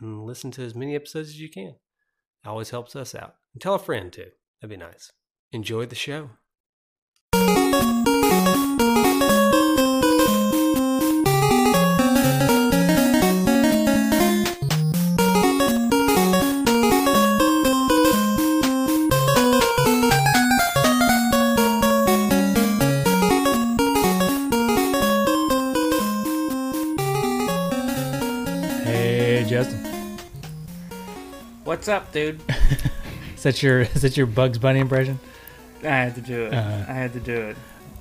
and listen to as many episodes as you can. It always helps us out. And tell a friend too. That'd be nice. Enjoy the show. What's up, dude? Is that your is that your Bugs Bunny impression? I had to do it. Uh, I had to do it.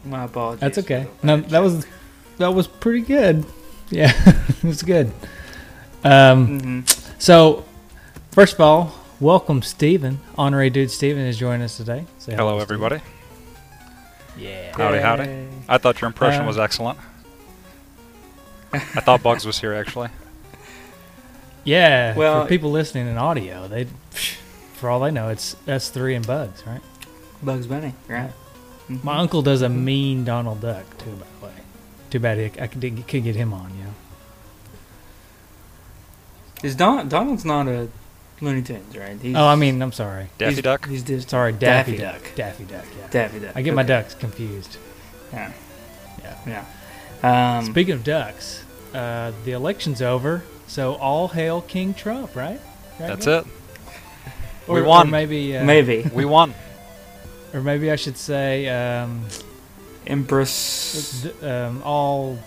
My apologies. That's okay. No, that was that was pretty good. Yeah, it was good. Um, Mhm. so first of all, welcome Stephen. Honorary dude Stephen is joining us today. Say Hello, Steven. everybody. Yeah. Howdy, howdy. I thought your impression Uh, was excellent. I thought Bugs was here actually. Yeah. Well- for people listening in audio, they for all they know, it's S three and Bugs, right? Bugs Bunny, right? Mhm. My uncle does a mean Donald Duck too, by the way. Too bad he, I could, could get him on, you know. Is Don Donald's not a Looney Tunes, right? He's, Oh, I mean, I'm sorry. Daffy he's, Duck. He's Disney. Sorry, Daffy, Daffy Duck. Duck. Daffy Duck, yeah. Daffy Duck. I get my ducks confused. Yeah. Yeah. Yeah. Um, Speaking of ducks, uh, the election's over, so all hail King Trump, right? right That's guys? it. Or, We or won. maybe, uh, maybe We won. or maybe I should say, um, Empress. th- um, all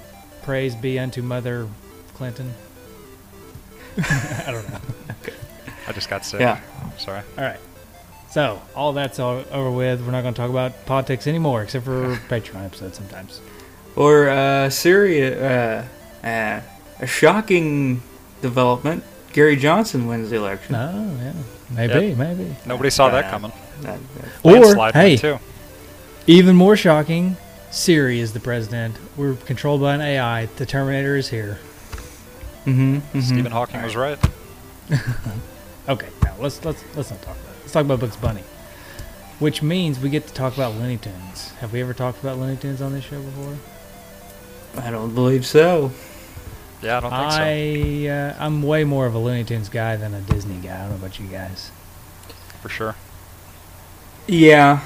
praise be unto Mother Clinton. I don't know. I just got sick. Yeah. Sorry. All right. So all that's all over with. We're not going to talk about politics anymore, except for Patreon episodes sometimes. Or uh, Syria. Uh, uh, a shocking development. Gary Johnson wins the election. No, yeah, maybe, Yep. maybe. Nobody saw that Uh, coming. That- Or hey, too. Even more shocking, Siri is the president. We're controlled by an AI. The Terminator is here. Mhm, mhm. Stephen Hawking was right. Okay, now let's let's let's not talk about it. Let's talk about Bugs Bunny, which means we get to talk about Looney Tunes. Have we ever talked about Looney Tunes on this show before? I don't believe so. Yeah, I don't think so. I uh, I'm way more of a Looney Tunes guy than a Disney guy. I don't know about you guys. For sure. Yeah,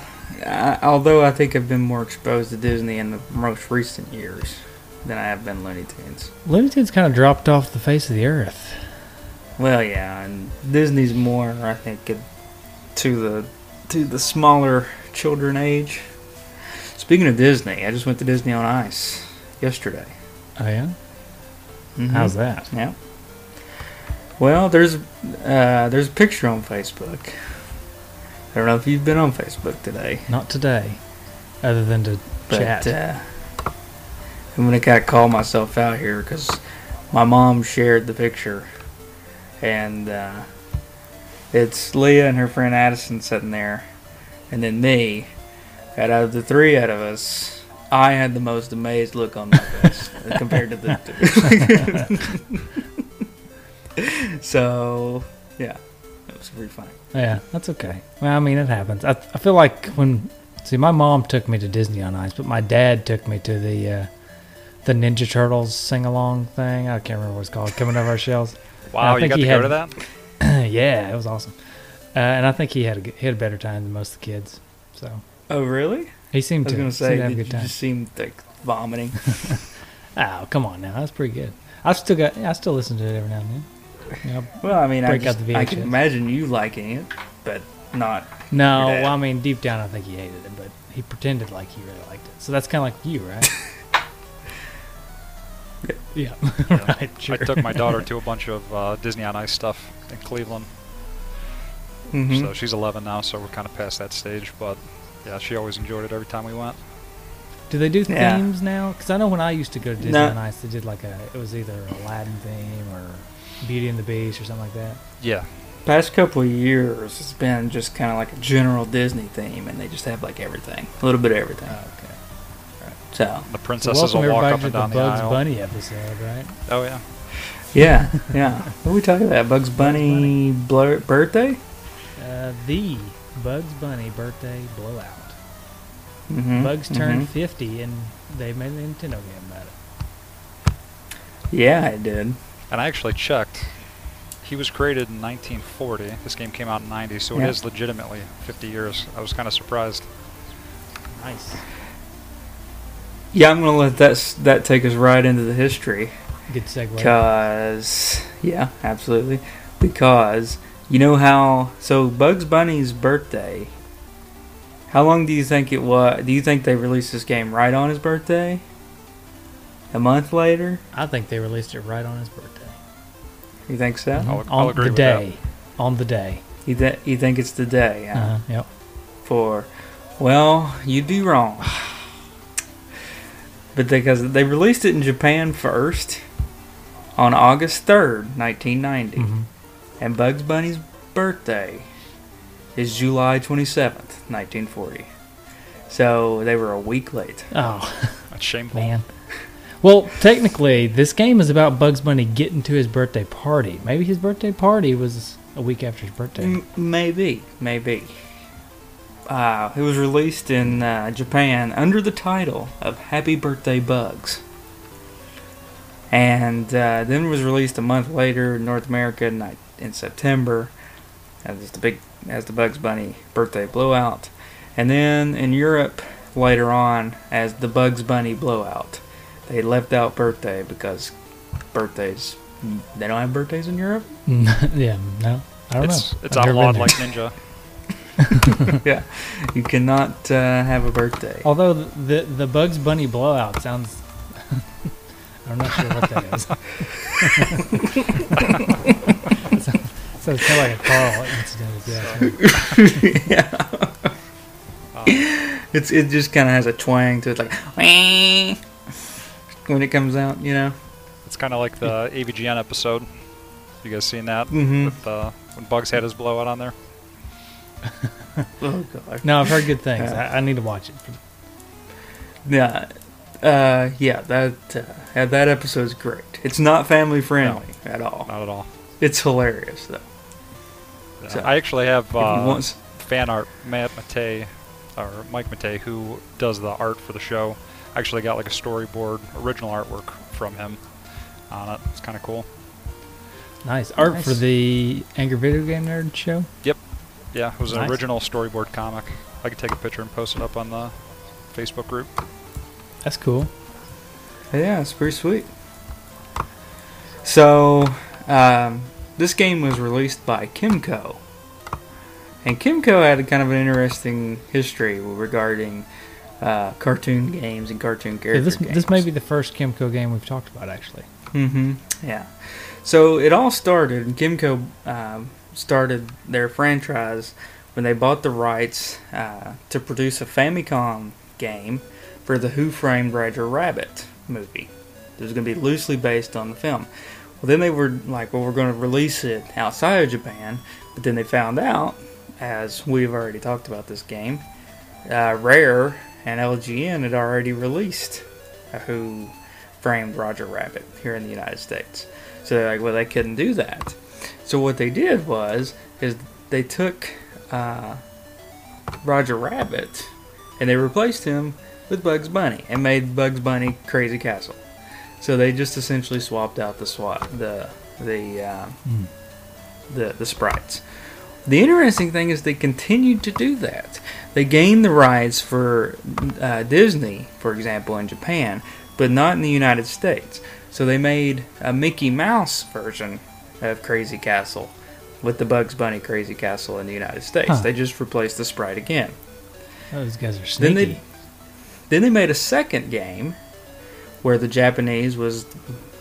I, although I think I've been more exposed to Disney in the most recent years than I have been Looney Tunes. Looney Tunes kind of dropped off the face of the earth. Well, yeah, and Disney's more, I think, to the to the smaller children age. Speaking of Disney, I just went to Disney on Ice yesterday. Oh yeah, Mhm. how's that? Yeah. Well, there's uh, there's a picture on Facebook. I don't know if you've been on Facebook today. Not today, other than to But chat. uh, I'm gonna kind of call myself out here because my mom shared the picture, and uh, it's Leah and her friend Addison sitting there, and then me. And out of the three out of us, I had the most amazed look on my face compared to the two. so, yeah, it was pretty funny. Yeah, that's okay. Well, I mean, it happens. I, I feel like when see, my mom took me to Disney on Ice, but my dad took me to the uh, the Ninja Turtles sing along thing. I can't remember what it's called. Coming over our shells. Wow, you think got he to go had- to that? yeah, it was awesome. Uh, and I think he had a good- he had a better time than most of the kids. So Oh, really? He seemed to. I was gonna say, to have a did good you just seem like vomiting? Oh, come on now, that's pretty good. I still got. I still listen to it every now and then. You know, Well, I mean, I, just, the I can imagine you liking it. but not. No, well, I mean, deep down, I think he hated it, but he pretended like he really liked it. So that's kind of like you, right? yeah, right. Sure. I took my daughter to a bunch of uh, Disney on Ice stuff in Cleveland. Mhm. So she's 11 now, so we're kind of past that stage. But yeah, she always enjoyed it every time we went. Do they do Yeah. themes now? Because I know when I used to go to Disney No. on Ice, they did like a it was either Aladdin theme or Beauty and the Beast or something like that. Yeah, Past couple of years, it's been just kind of like a general Disney theme, and they just have like everything, a little bit of everything. Oh, okay. So the princesses welcome will walk everybody up to and the down the Bugs aisle. Bunny episode, right? Oh yeah, yeah, yeah. What are we talking about? Bugs Bunny, blur- birthday? Uh, the Bugs Bunny birthday blowout. Mm-hmm. Bugs turned 50, and they made a Nintendo game about it. Yeah, I did. and I actually checked. He was created in 1940. This game came out in 90, so Yeah. it is legitimately 50 years. I was kind of surprised. Nice. Yeah, I'm gonna let that that take us right into the history. Good segue. Because, yeah, absolutely. Because, you know how, so Bugs Bunny's birthday, how long do you think it was? Do you think they released this game right on his birthday? A month later? I think they released it right on his birthday. You think so? I'll- on I'll agree the with that. day. On the day. You, th- you think it's the day huh? Uh-huh. Yep. for, well, you'd be wrong. But because they released it in Japan first on August 3rd, 1990. Mhm. And Bugs Bunny's birthday is July 27th, 1940. So they were a week late. Oh, That's shameful. man. Well, technically, this game is about Bugs Bunny getting to his birthday party. Maybe his birthday party was a week after his birthday. M- maybe, maybe. Uh, it was released in uh, Japan under the title of Happy Birthday Bugs. And uh, then was released a month later in North America in, ni- in September as the big as the Bugs Bunny birthday blowout. And then in Europe later on as the Bugs Bunny blowout. They left out birthday because birthdays they don't have birthdays in Europe? yeah, no. I don't It's know. it's I've outlawed like Ninja. yeah, you cannot uh, have a birthday. Although the the Bugs Bunny blowout sounds. I'm not sure what that is. so it's kind of like a Carl incident. If you ask me. yeah, Uh, it's it just kind of has a twang to it, like when it comes out. You know. it's kind of like the AVGN episode. You guys seen that? Mm-hmm. With uh, when Bugs had his blowout on there. Oh god. No, I've heard good things. Yeah. I, I need to watch it. Yeah. Uh, yeah, that uh, yeah, that episode's great. It's not family friendly at all. Not at all. It's hilarious though. Yeah. So, I actually have If uh, fan art. Matt Matei, or Mike Matei, who does the art for the show. I actually got like a storyboard, original artwork from him on it. It's kind of cool. Nice art Nice. for the Angry Video Game Nerd show. Yep. Yeah, it was an original storyboard comic. I could take a picture and post it up on the Facebook group. That's cool. Yeah, it's pretty sweet. So, um, this game was released by Kemco. And Kemco had a kind of an interesting history regarding uh, cartoon games and cartoon Yeah, this games. this may be the first Kemco game we've talked about actually. Mm-hmm. Yeah. So it all started, and Kemco um, started their franchise when they bought the rights uh, to produce a Famicom game for the Who Framed Roger Rabbit movie. It was going to be loosely based on the film. Well, then they were like, well, we're going to release it outside of Japan, but then they found out, as we've already talked about this game, uh, Rare and LJN had already released Who Framed Roger Rabbit here in the United States. So they're like, well, they couldn't do that. So what they did was, is they took uh, Roger Rabbit and they replaced him with Bugs Bunny and made Bugs Bunny Crazy Castle. So they just essentially swapped out the swap the the uh, Mm. the the sprites. The interesting thing is they continued to do that. They gained the rights for uh, Disney, for example, in Japan, but not in the United States. So they made a Mickey Mouse version of Crazy Castle with the Bugs Bunny Crazy Castle in the United States. Huh. They just replaced the sprite again. Those guys are Then sneaky. they then they made a second game where the Japanese was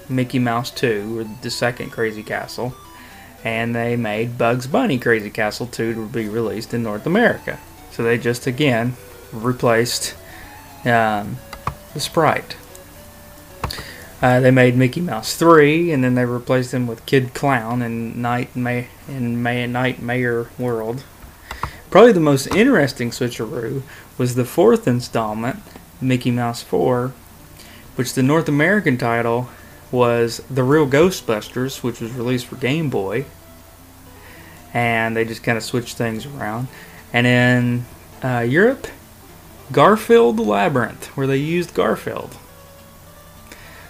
Mickey Mouse 2 or the second Crazy Castle and they made Bugs Bunny Crazy Castle 2 to be released in North America. So they just again replaced um, the sprite. Uh, they made Mickey Mouse 3 and then they replaced him with Kid Klown in Night May in May Nightmare World. Probably the most interesting switcheroo was the fourth installment, Mickey Mouse 4, which the North American title was The Real Ghostbusters, which was released for Game Boy. And they just kind of switched things around. And in uh, Europe, Garfield the Labyrinth, where they used Garfield.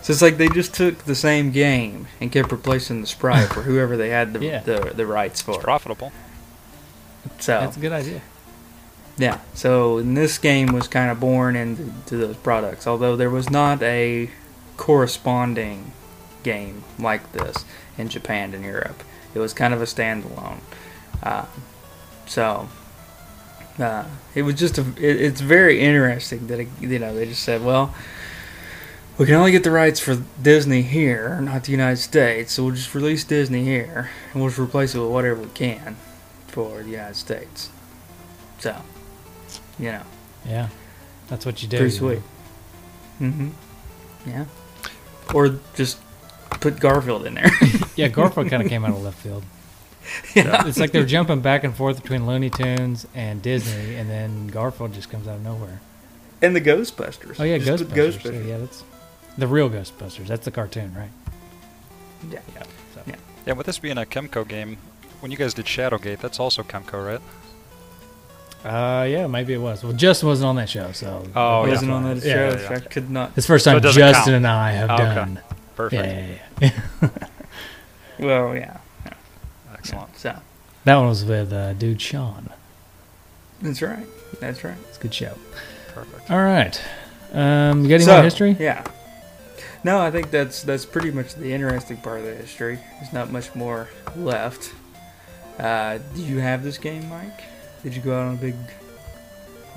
So it's like they just took the same game and kept replacing the sprite for whoever they had the, Yeah. the, the rights for. It's profitable. So That's a good idea. Yeah, so this game was kind of born into those products, although there was not a corresponding game like this in Japan and Europe. It was kind of a standalone. Uh, so uh, it was just a, it, it's very interesting that it, you know they just said, well, we can only get the rights for Disney here, not the United States, so we'll just release Disney here and we'll just replace it with whatever we can for the United States. So, you know, Yeah, that's what you do. pretty you sweet. know. Mm-hmm. Yeah. Or just put Garfield in there. Yeah, Garfield kind of came out of left field. yeah. It's like they're jumping back and forth between Looney Tunes and Disney, and then Garfield just comes out of nowhere. And the Ghostbusters. Oh yeah, Just put Ghostbusters. Yeah, that's the real Ghostbusters. That's the cartoon, right? Yeah. Yeah. So. Yeah. Yeah, with this being a Kemco game, when you guys did Shadowgate, that's also Kemco, right? Uh, yeah, maybe it was. Well, Justin wasn't on that show, so Oh, yeah. wasn't on that show. yeah, so yeah. I could not. It's the first So time it Justin count. and I have Oh, okay. done. Perfect. Yeah. Well, yeah. Excellent. So That one was with uh, dude Sean. that's right. That's right. It's a good show. Perfect. All right. Um, you got any so, more history? Yeah. No, I think that's that's pretty much the interesting part of the history. There's not much more left. Uh, do you have this game, Mike? Did you go out on a big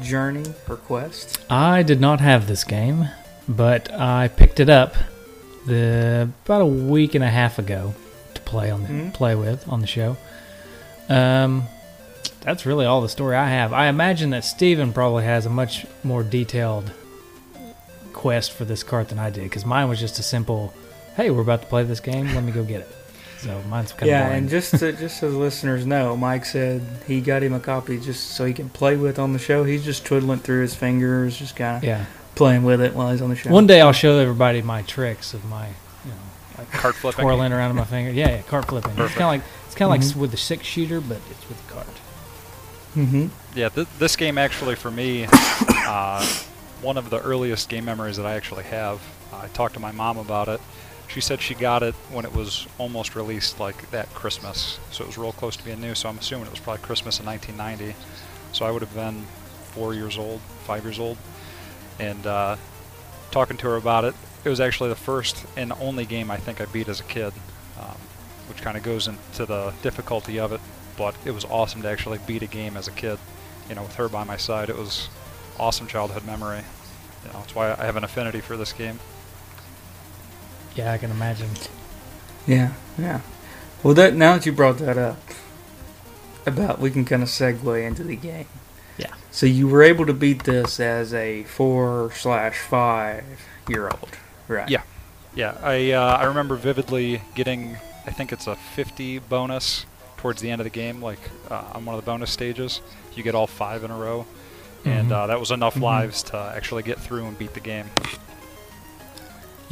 journey or quest? I did not have this game, but I picked it up the about a week and a half ago to play on the, Mhm. play with on the show. Um, that's really all the story I have. I imagine that Steven probably has a much more detailed quest for this cart than I did because mine was just a simple, "Hey, we're about to play this game. Let me go get it." So mine's kind yeah, of boring. and just to, just so the listeners know, Mike said he got him a copy just so he can play with on the show. He's just twiddling through his fingers, just kind of yeah. playing with it while he's on the show. One day I'll show everybody my tricks of my, you know, like Cart flipping. twirling around on my finger. Yeah, yeah, cart flipping. It's kind of like it's kind of Mhm. like with the six shooter, but it's with the cart. Mm-hmm. Yeah, th- this game actually for me, uh, one of the earliest game memories that I actually have. I talked to my mom about it. She said she got it when it was almost released, like that Christmas. So it was real close to being new. So I'm assuming it was probably Christmas in 1990. So I would have been four years old, five years old, and uh, talking to her about it. It was actually the first and only game I think I beat as a kid, um, which kind of goes into the difficulty of it. But it was awesome to actually beat a game as a kid. You know, with her by my side, it was awesome childhood memory. You know, that's why I have an affinity for this game. Yeah, I can imagine. Yeah, yeah. Well, that now that you brought that up, about we can kind of segue into the game. Yeah. So you were able to beat this as a four slash five year old, right? Yeah. Yeah, I uh, I remember vividly getting I think it's a 50 bonus towards the end of the game, like uh, on one of the bonus stages. You get all five in a row, and Mhm. uh, that was enough Mhm. lives to actually get through and beat the game.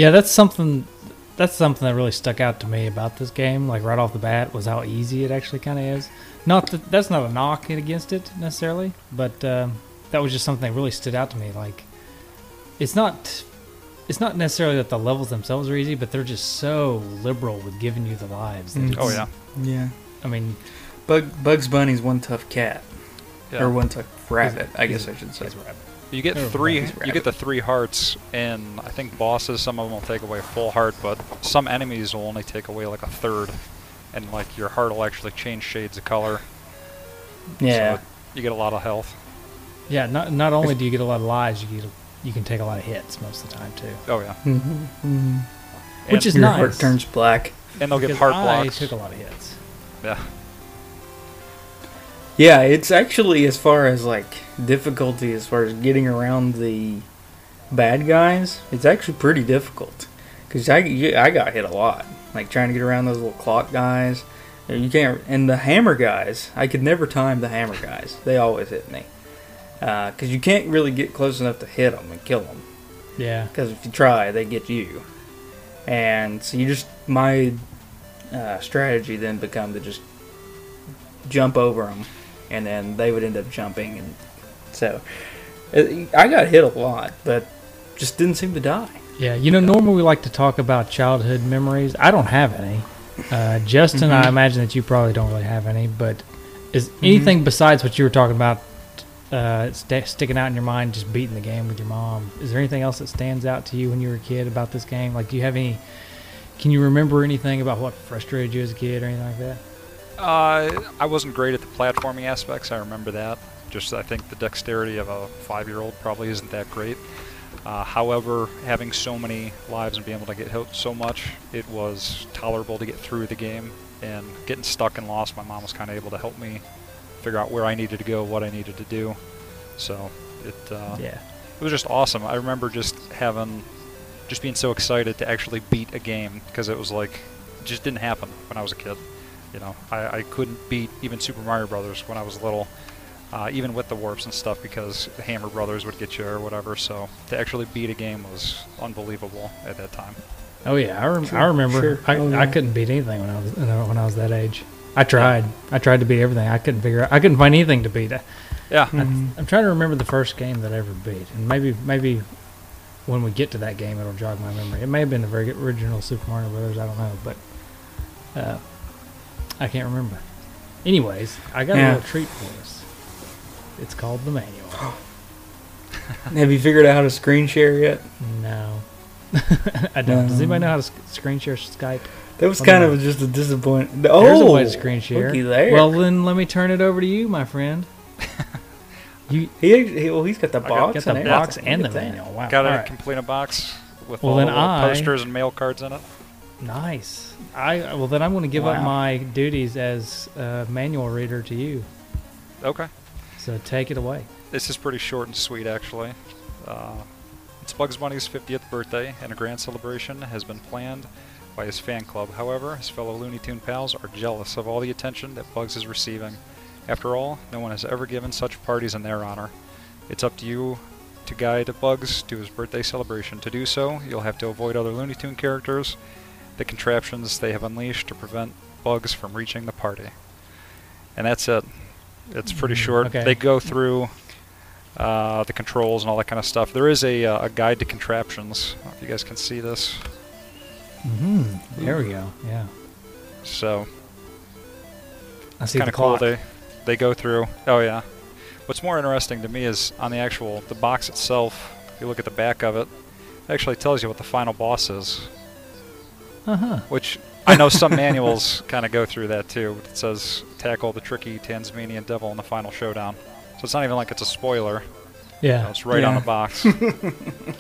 Yeah, that's something. That's something that really stuck out to me about this game. Like right off the bat, was how easy it actually kind of is. Not that that's not a knock against it necessarily, but um, that was just something that really stood out to me. Like, it's not. It's not necessarily that the levels themselves are easy, but they're just so liberal with giving you the lives. Mm. Oh yeah, Yeah. I mean, Bug, Bugs Bunny's one tough cat, yeah. or one tough rabbit, I guess I should say. he's a rabbit. You get Oh, three. You get the three hearts, and I think bosses. Some of them will take away a full heart, but some enemies will only take away like a third. and like your heart will actually change shades of color. Yeah. So you get a lot of health. Yeah, not not only do you get a lot of lives, you get you can take a lot of hits most of the time too, Oh yeah, Mm-hmm. which is Your nice. heart turns black. and they'll get because heart I blocks. took a lot of hits. Yeah, Yeah, it's actually as far as like difficulty, as far as getting around the bad guys, it's actually pretty difficult. Cause I I got hit a lot, like trying to get around those little clock guys. You can't, and the hammer guys. I could never time the hammer guys. They always hit me. Uh, Cause you can't really get close enough to hit them and kill them. Yeah, Because if you try, they get you. And so you just my uh, strategy then become to just jump over them, and then they would end up jumping, and so it, I got hit a lot, but just didn't seem to die. yeah. You know, normally we like to talk about childhood memories. I don't have any. Uh, Justin, I Mhm. imagine that you probably don't really have any. But is anything besides what you were talking about uh, st- sticking out in your mind? Just beating the game with your mom. Is there anything else that stands out to you when you were a kid about this game? Like, do you have any? Can you remember anything about what frustrated you as a kid or anything like that? uh, I wasn't great at the platforming aspects. I remember that. Just I think the dexterity of a five-year-old probably isn't that great. Uh, however, having so many lives and being able to get hit so much, it was tolerable to get through the game. And getting stuck and lost, my mom was kind of able to help me figure out where I needed to go, what I needed to do. So it uh, Yeah. it was just awesome. I remember just having, just being so excited to actually beat a game because it was like, it just didn't happen when I was a kid. You know, I, I couldn't beat even Super Mario Brothers when I was little, uh, even with the warps and stuff because the Hammer Brothers would get you or whatever. So to actually beat a game was unbelievable at that time. Oh yeah, I, rem- Sure, I remember. sure. I, Oh, I couldn't beat anything when I was when I was that age. I tried. I tried to beat everything. I couldn't figure. out I couldn't find anything to beat. I, Yeah, Mm-hmm. I'm trying to remember the first game that I ever beat, and maybe maybe when we get to that game, it'll jog my memory. It may have been the very original Super Mario Brothers. I don't know, but uh, I can't remember. Anyways, I got Yeah. a little treat for us. It's called the manual. Have you figured out how to screen share yet? No, I don't. Does anybody know how to sc- screen share Skype? That was kind about- of just a disappointment. Oh, There's Oh, a way to oh, screen share. looky there. Well, then let me turn it over to you, my friend. you he, he well, he's got the got- box, got the and box everything. and the Look at that. manual. Wow. got to All right. complete a box with Well, all then the I- posters and mail cards in it. Nice. I well then I'm going to give up Wow. my duties as a manual reader to you. Okay. So take it away. This is pretty short and sweet, actually. Uh, it's Bugs Bunny's 50th birthday, and a grand celebration has been planned by his fan club. However, his fellow Looney Tune pals are jealous of all the attention that Bugs is receiving. After all, no one has ever given such parties in their honor. It's up to you to guide Bugs to his birthday celebration. To do so, you'll have to avoid other Looney Tune characters, the contraptions they have unleashed to prevent Bugs from reaching the party. And that's it. It's pretty Mm, short. okay. They go through uh, the controls and all that kind of stuff. There is a, uh, a guide to contraptions. I don't know if you guys can see this. hmm There we go. Yeah. So I see kind the of cool. They they go through. Oh yeah. What's more interesting to me is on the actual the box itself. If you look at the back of it, it actually tells you what the final boss is. Uh-huh. Which I know some manuals kind of go through that too. It says tackle the tricky Tasmanian devil in the final showdown. So it's not even like it's a spoiler. You know, Yeah. it's right on the box.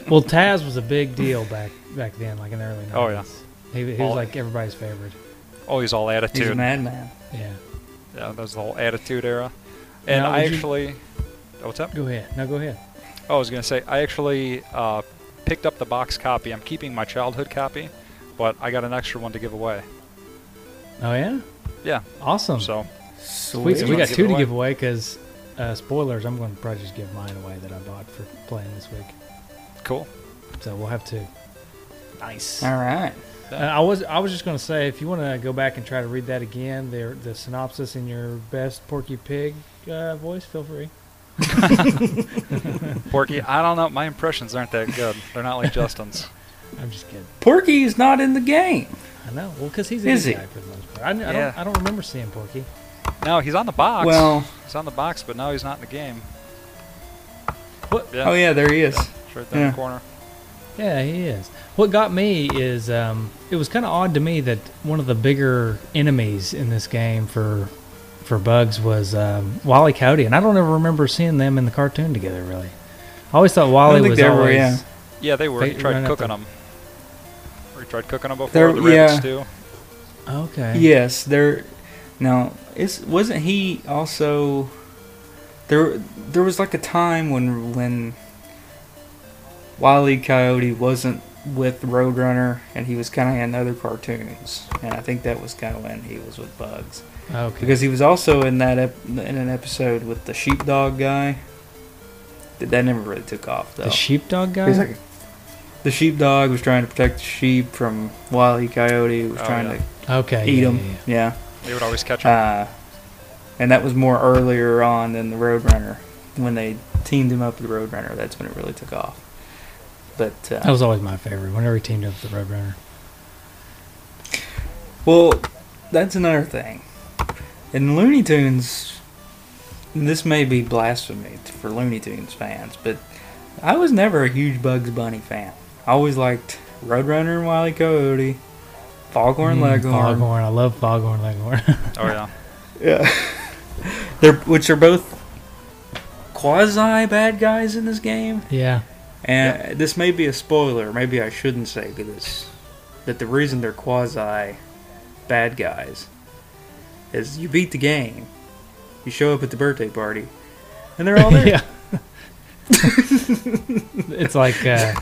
Well, Taz was a big deal back back then, like in the early 90s. Oh, yeah. He, he was like everybody's favorite. Always all attitude. He's a attitude. madman. Yeah. Yeah, that was the whole attitude era. And Now, I would you- actually, oh, what's up? Go ahead. No, go ahead. Oh, I was gonna say I actually uh, picked up the box copy. I'm keeping my childhood copy, but I got an extra one to give away. Oh yeah. Yeah. Awesome. So Sweet. So we got two to give away because uh, spoilers. I'm going to probably just give mine away that I bought for playing this week. cool. So we'll have two. Nice. All right. Uh, I was I was just going to say if you want to go back and try to read that again, the the synopsis in your best Porky Pig uh, voice, feel free. Porky, I don't know. My impressions aren't that good. They're not like Justin's. I'm just kidding. Porky's not in the game. I know. Well, because he's a Is good he? guy for the most part. I, I Yeah. don't I don't remember seeing Porky. No, he's on the box. Well, he's on the box, but now he's not in the game. What? Yeah, oh yeah, there he is. it's right there in Yeah. the corner. Yeah, he is. What got me is um, it was kind of odd to me that one of the bigger enemies in this game for for bugs was um, Wally Coyote, and I don't ever remember seeing them in the cartoon together. Really, I always thought Wally think was they were, always. yeah. Yeah, they were. They He tried ran up cooking the- them. Or he tried cooking them before They're- the rabbit yeah. stew. Okay. Yes, there. Now, is wasn't he also there? There was like a time when when Wile E. Coyote wasn't with Roadrunner, and he was kind of in other cartoons, and I think that was kind of when he was with Bugs Okay. because he was also in that ep- in an episode with the sheepdog guy. That that never really took off though. the sheepdog guy. He's like the sheepdog was trying to protect the sheep from Wile E. Coyote, who was Oh, trying yeah. to okay. eat yeah, him. yeah, yeah. yeah. They would always catch them. Uh, and that was more earlier on than the Roadrunner. When they teamed him up with the Roadrunner, that's when it really took off. But That uh, was always my favorite. Whenever he teamed up with the Roadrunner. well, that's another thing. In Looney Tunes, this may be blasphemy for Looney Tunes fans, but I was never a huge Bugs Bunny fan. I always liked Roadrunner and Wile E. Coyote, Foghorn Mm, Leghorn. Foghorn. I love Foghorn Leghorn. oh yeah. Yeah. They're which are both quasi bad guys in this game. yeah. And this may be a spoiler, maybe I shouldn't say this. That the reason they're quasi bad guys is you beat the game, you show up at the birthday party, and they're all there. yeah. it's like uh,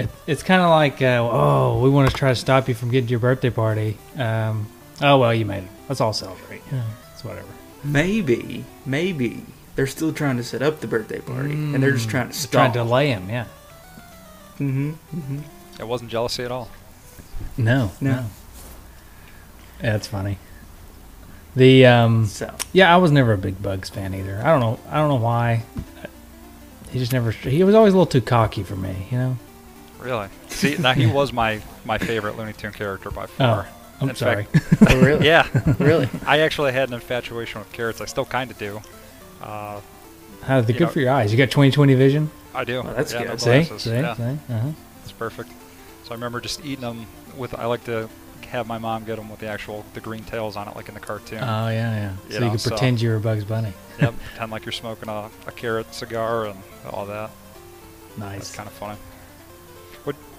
it, it's kind of like uh, oh, we want to try to stop you from getting to your birthday party. Um, oh well, you made it. Let's all celebrate. Yeah, it's whatever. Maybe, maybe they're still trying to set up the birthday party, and they're just trying to Just stop. trying to delay him. Yeah. hmm hmm It wasn't jealousy at all. No. No. No. Yeah, that's funny. The um, So yeah, I was never a big Bugs fan either. I don't know. I don't know why. He just never. He was always a little too cocky for me. You know. Really? See, now he was my my favorite Looney Tune character by far. Oh. I'm In sorry. oh, really, Yeah, really. I actually had an infatuation with carrots. I still kind of do. Uh, How the You good know- for your eyes? You got 20/20 vision. I do. Oh, that's yeah, good. no See, glasses. see, Yeah, see. Uh-huh. it's perfect. So I remember just eating them with. I like to have my mom get them with the actual the green tails on it, like in the cartoon. Oh yeah, yeah. You so you know, could so- pretend you were Bugs Bunny. yep, pretend like you're smoking a, a carrot cigar and all that. That's Nice. kind of funny.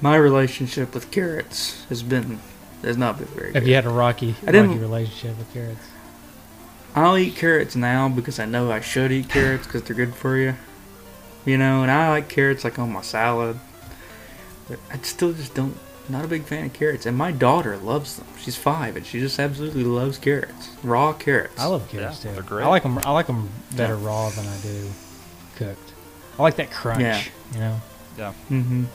My relationship with carrots has been has not been very good. Have good. you had a rocky, I rocky relationship with carrots? I'll eat carrots now because I know I should eat carrots because they're good for you. You know, and I like carrots like on my salad. But I still just don't. Not a big fan of carrots, and my daughter loves them. She's five, and she just absolutely loves carrots, raw carrots. I love carrots Yeah, too. they're great. I like them. I like them better raw than I do cooked. I like that crunch. Yeah. You know. Yeah. Mm-hmm.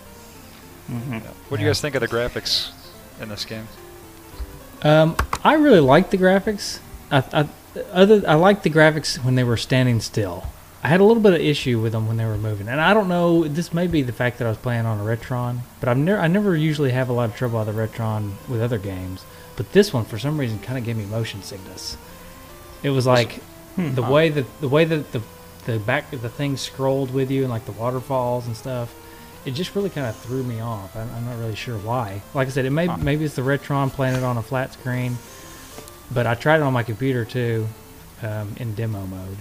Mm-hmm. yeah. What do you guys think of the graphics in this game? Um, I really like the graphics. I, I other I like the graphics when they were standing still. I had a little bit of issue with them when they were moving, and I don't know. This may be the fact that I was playing on a Retron, but I've never I never usually have a lot of trouble on the Retron with other games. But this one, for some reason, kind of gave me motion sickness. It was like the Huh. way that the way that the the back the thing scrolled with you and like the waterfalls and stuff. It just really kind of threw me off. I'm, I'm not really sure why. Like I said, it may Huh. maybe it's the Retron playing it on a flat screen, but I tried it on my computer too, um, in demo mode.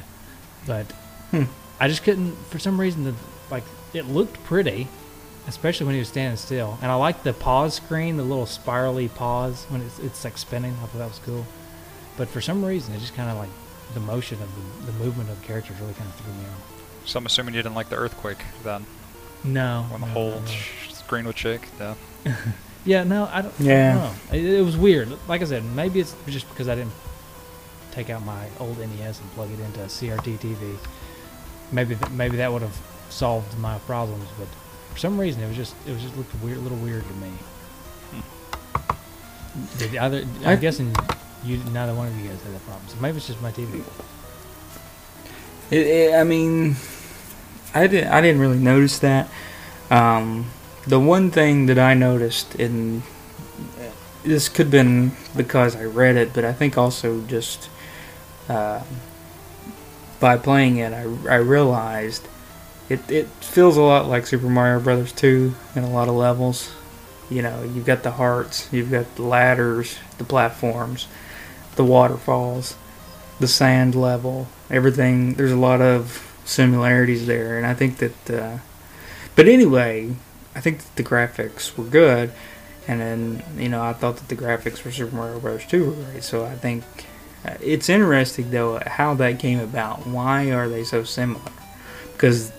But Hmm. I just couldn't for some reason. The like it looked pretty, especially when he was standing still. And I like the pause screen, the little spirally pause when it's it's like spinning. I thought that was cool. But for some reason, it just kind of like the motion of the, the movement of the characters really kind of threw me off. So I'm assuming you didn't like the earthquake then, No, when the no, whole no, no. screen would shake. Yeah. Yeah, no, I don't. I Yeah. don't know. It, it was weird. Like I said, maybe it's just because I didn't take out my old NES and plug it into a CRT TV. Maybe th- maybe that would have solved my problems, but for some reason it was just it was just looked weird, a little weird to me. Hmm. Did either? I'm I- guessing you neither one of you guys had that problem. So maybe it's just my TV. It, it, I mean, I didn't. I didn't really notice that. Um, the one thing that I noticed in this could have been because I read it, but I think also just uh, by playing it, I, I realized it it feels a lot like Super Mario Brothers 2 in a lot of levels. You know, you've got the hearts, you've got the ladders, the platforms, the waterfalls, the sand level, everything. There's a lot of similarities there, and I think that. Uh, but anyway, I think that the graphics were good, and then you know I thought that the graphics for Super Mario Bros. 2 were great. So I think uh, it's interesting though how that came about. Why are they so similar? Because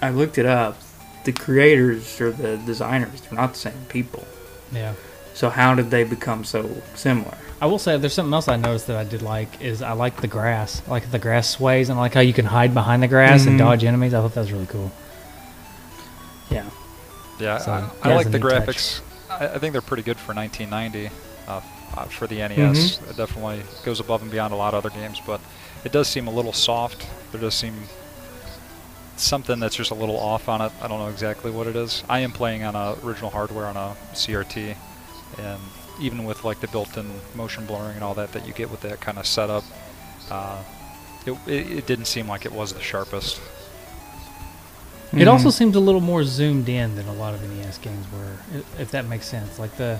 I looked it up. The creators or the designers they're not the same people. Yeah. So how did they become so similar? I will say there's something else I noticed that I did like is I like the grass. I like the grass sways and I like how you can hide behind the grass and Mhm. dodge enemies. I thought that was really cool. Yeah. Yeah, So, I, I like the graphics. I, I think they're pretty good for 1990 uh, uh, for the NES. Mm-hmm. It definitely goes above and beyond a lot of other games, but it does seem a little soft. There does seem something that's just a little off on it. I don't know exactly what it is. I am playing on a original hardware on a CRT, and even with like the built-in motion blurring and all that that you get with that kind of setup, uh, it, it, it didn't seem like it was the sharpest. It Mhm. also seems a little more zoomed in than a lot of NES games were, if that makes sense. Like the,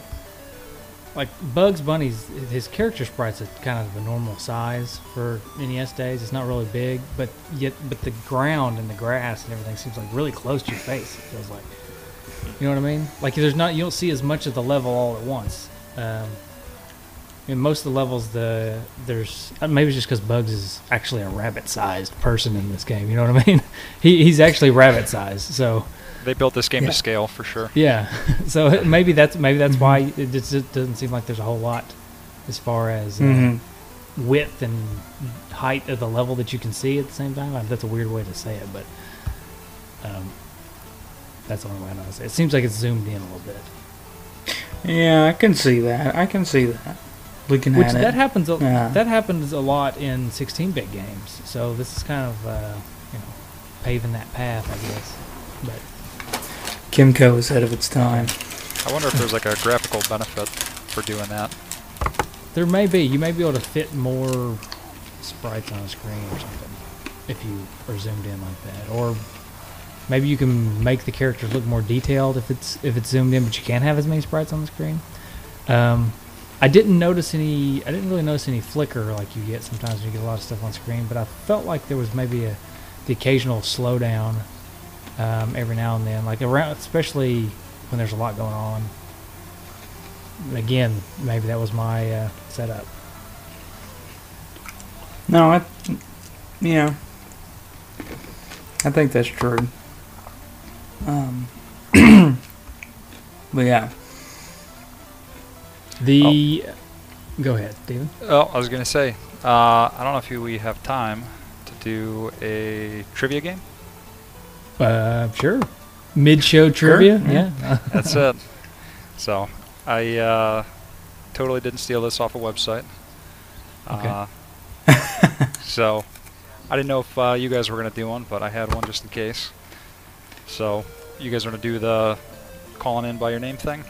like Bugs Bunny's his character sprites are kind of a normal size for NES days. It's not really big, but yet, but the ground and the grass and everything seems like really close to your face. It feels like, you know what I mean? Like there's not you don't see as much of the level all at once. Um, in most of the levels, the there's uh, maybe it's just because Bugs is actually a rabbit-sized person in this game. You know what I mean? he, he's actually rabbit-sized, so They built this game Yeah. to scale for sure. yeah. so maybe that's maybe that's why it just, it doesn't seem like there's a whole lot as far as uh, Mhm. width and height of the level that you can see at the same time. That's a weird way to say it, but um, that's the only way I know. to say It It seems like it's zoomed in a little bit. Yeah, I can see that. I can see that. Looking Which at that it. happens. A, Yeah. That happens a lot in 16-bit games. So this is kind of uh, you know paving that path, I guess. But Kemco is ahead of its time. I wonder if there's like a graphical benefit for doing that. there may be. You may be able to fit more sprites on a screen or something if you are zoomed in like that, or maybe you can make the characters look more detailed if it's if it's zoomed in, but you can't have as many sprites on the screen. Um, I didn't notice any. I didn't really notice any flicker like you get sometimes when you get a lot of stuff on screen, but I felt like there was maybe a the occasional slowdown um, every now and then, like around, especially when there's a lot going on. Again, maybe that was my uh, setup. No, I, yeah, I think that's true. Um, but yeah, The go ahead, David. Oh, I was gonna say, uh, I don't know if you, we have time to do a trivia game. Uh, sure. Mid-show trivia. yeah. Yeah. That's it. So I uh, totally didn't steal this off a website. Okay. Uh, so I didn't know if uh, you guys were gonna do one, but I had one just in case. So you guys are gonna do the calling in by your name thing?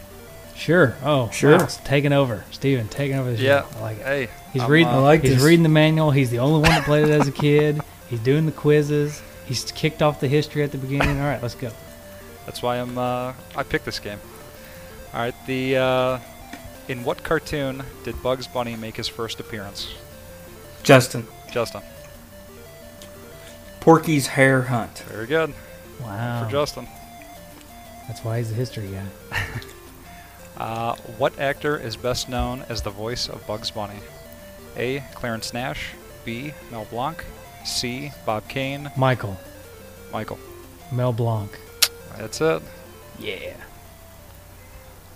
Sure. Oh, Sure. wow, it's taking over. Steven, taking over the show. Yeah. I like it. Hey, He's I'm, reading. uh, I like he's this. reading the manual. He's the only one that played it as a kid. He's doing the quizzes. He's kicked off the history at the beginning. All right, let's go. That's why I'm. Uh, I picked this game. All right. The uh, in what cartoon did Bugs Bunny make his first appearance? Justin, Justin. Porky's Hare Hunt. Very good Wow. for Justin. That's why he's a history guy. Uh, what actor is best known as the voice of Bugs Bunny? A. Clarence Nash. B. Mel Blanc. C. Bob Kane. Michael Michael. Mel Blanc. That's it. Yeah.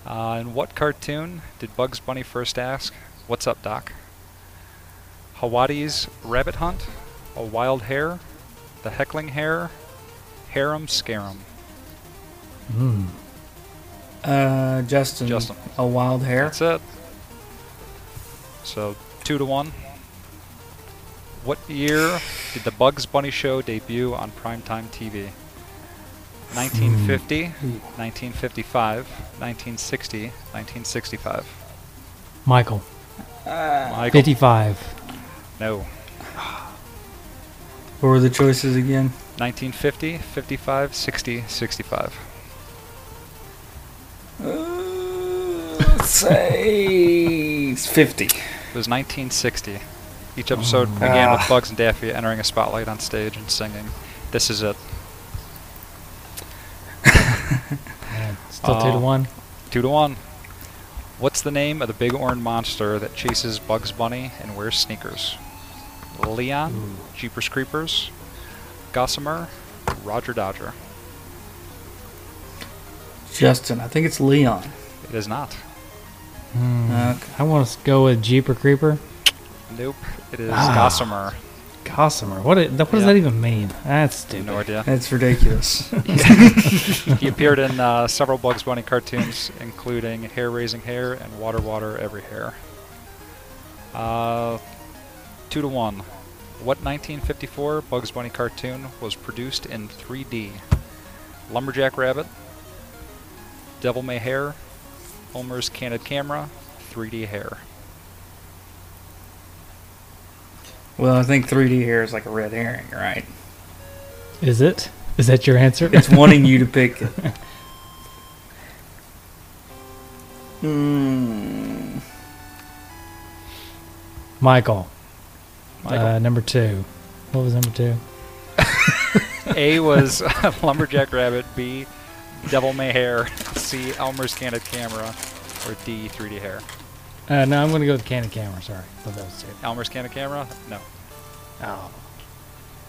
Uh, in what cartoon did Bugs Bunny first ask, What's up, Doc? Hiawatha's Rabbit Hunt, A Wild Hare, The Heckling Hare, Hare-um Scare-um. Mm. Uh, Justin. Justin. A wild hare. That's it. So, two to one. What year did the Bugs Bunny show debut on primetime TV? 1950, 1955, 1960, 1965. Michael. Michael. 55. No. What were the choices again? 1950, 55, 60, 65. Uh, let's say 50. It was 1960. Each episode began with Ah. Bugs and Daffy entering a spotlight on stage and singing, This is it. Man, still two to Oh. one. Two to one. What's the name of the big orange monster that chases Bugs Bunny and wears sneakers? Leon, Jeepers Creepers, Gossamer, Roger Dodger. Justin, I think it's Leon. It is not. Hmm. Okay. I want to go with Jeeper Creeper. Nope. It is Ah. Gossamer. Gossamer. What? It, what does Yeah. that even mean? That's stupid. No idea. That's ridiculous. he appeared in uh, several Bugs Bunny cartoons, including Hair Raising Hare and Water Water Every Hare. Uh, two to one. What 1954 Bugs Bunny cartoon was produced in 3D? Lumberjack Rabbit, Devil May Hare, Homer's Candid Camera, 3D Hare. well, I think 3D hair is like a red herring, right? Is it? Is that your answer? It's wanting you to pick it. Mm, Michael. Michael. Uh, number two. What was number two? A was Lumberjack Rabbit, B, Devil May Hare, C, Elmer's Candid Camera, or D, 3D Hare. Uh, no, I'm going to go with Canon Camera. Sorry. Thought that was two. Elmer's Candid Camera? No. Oh.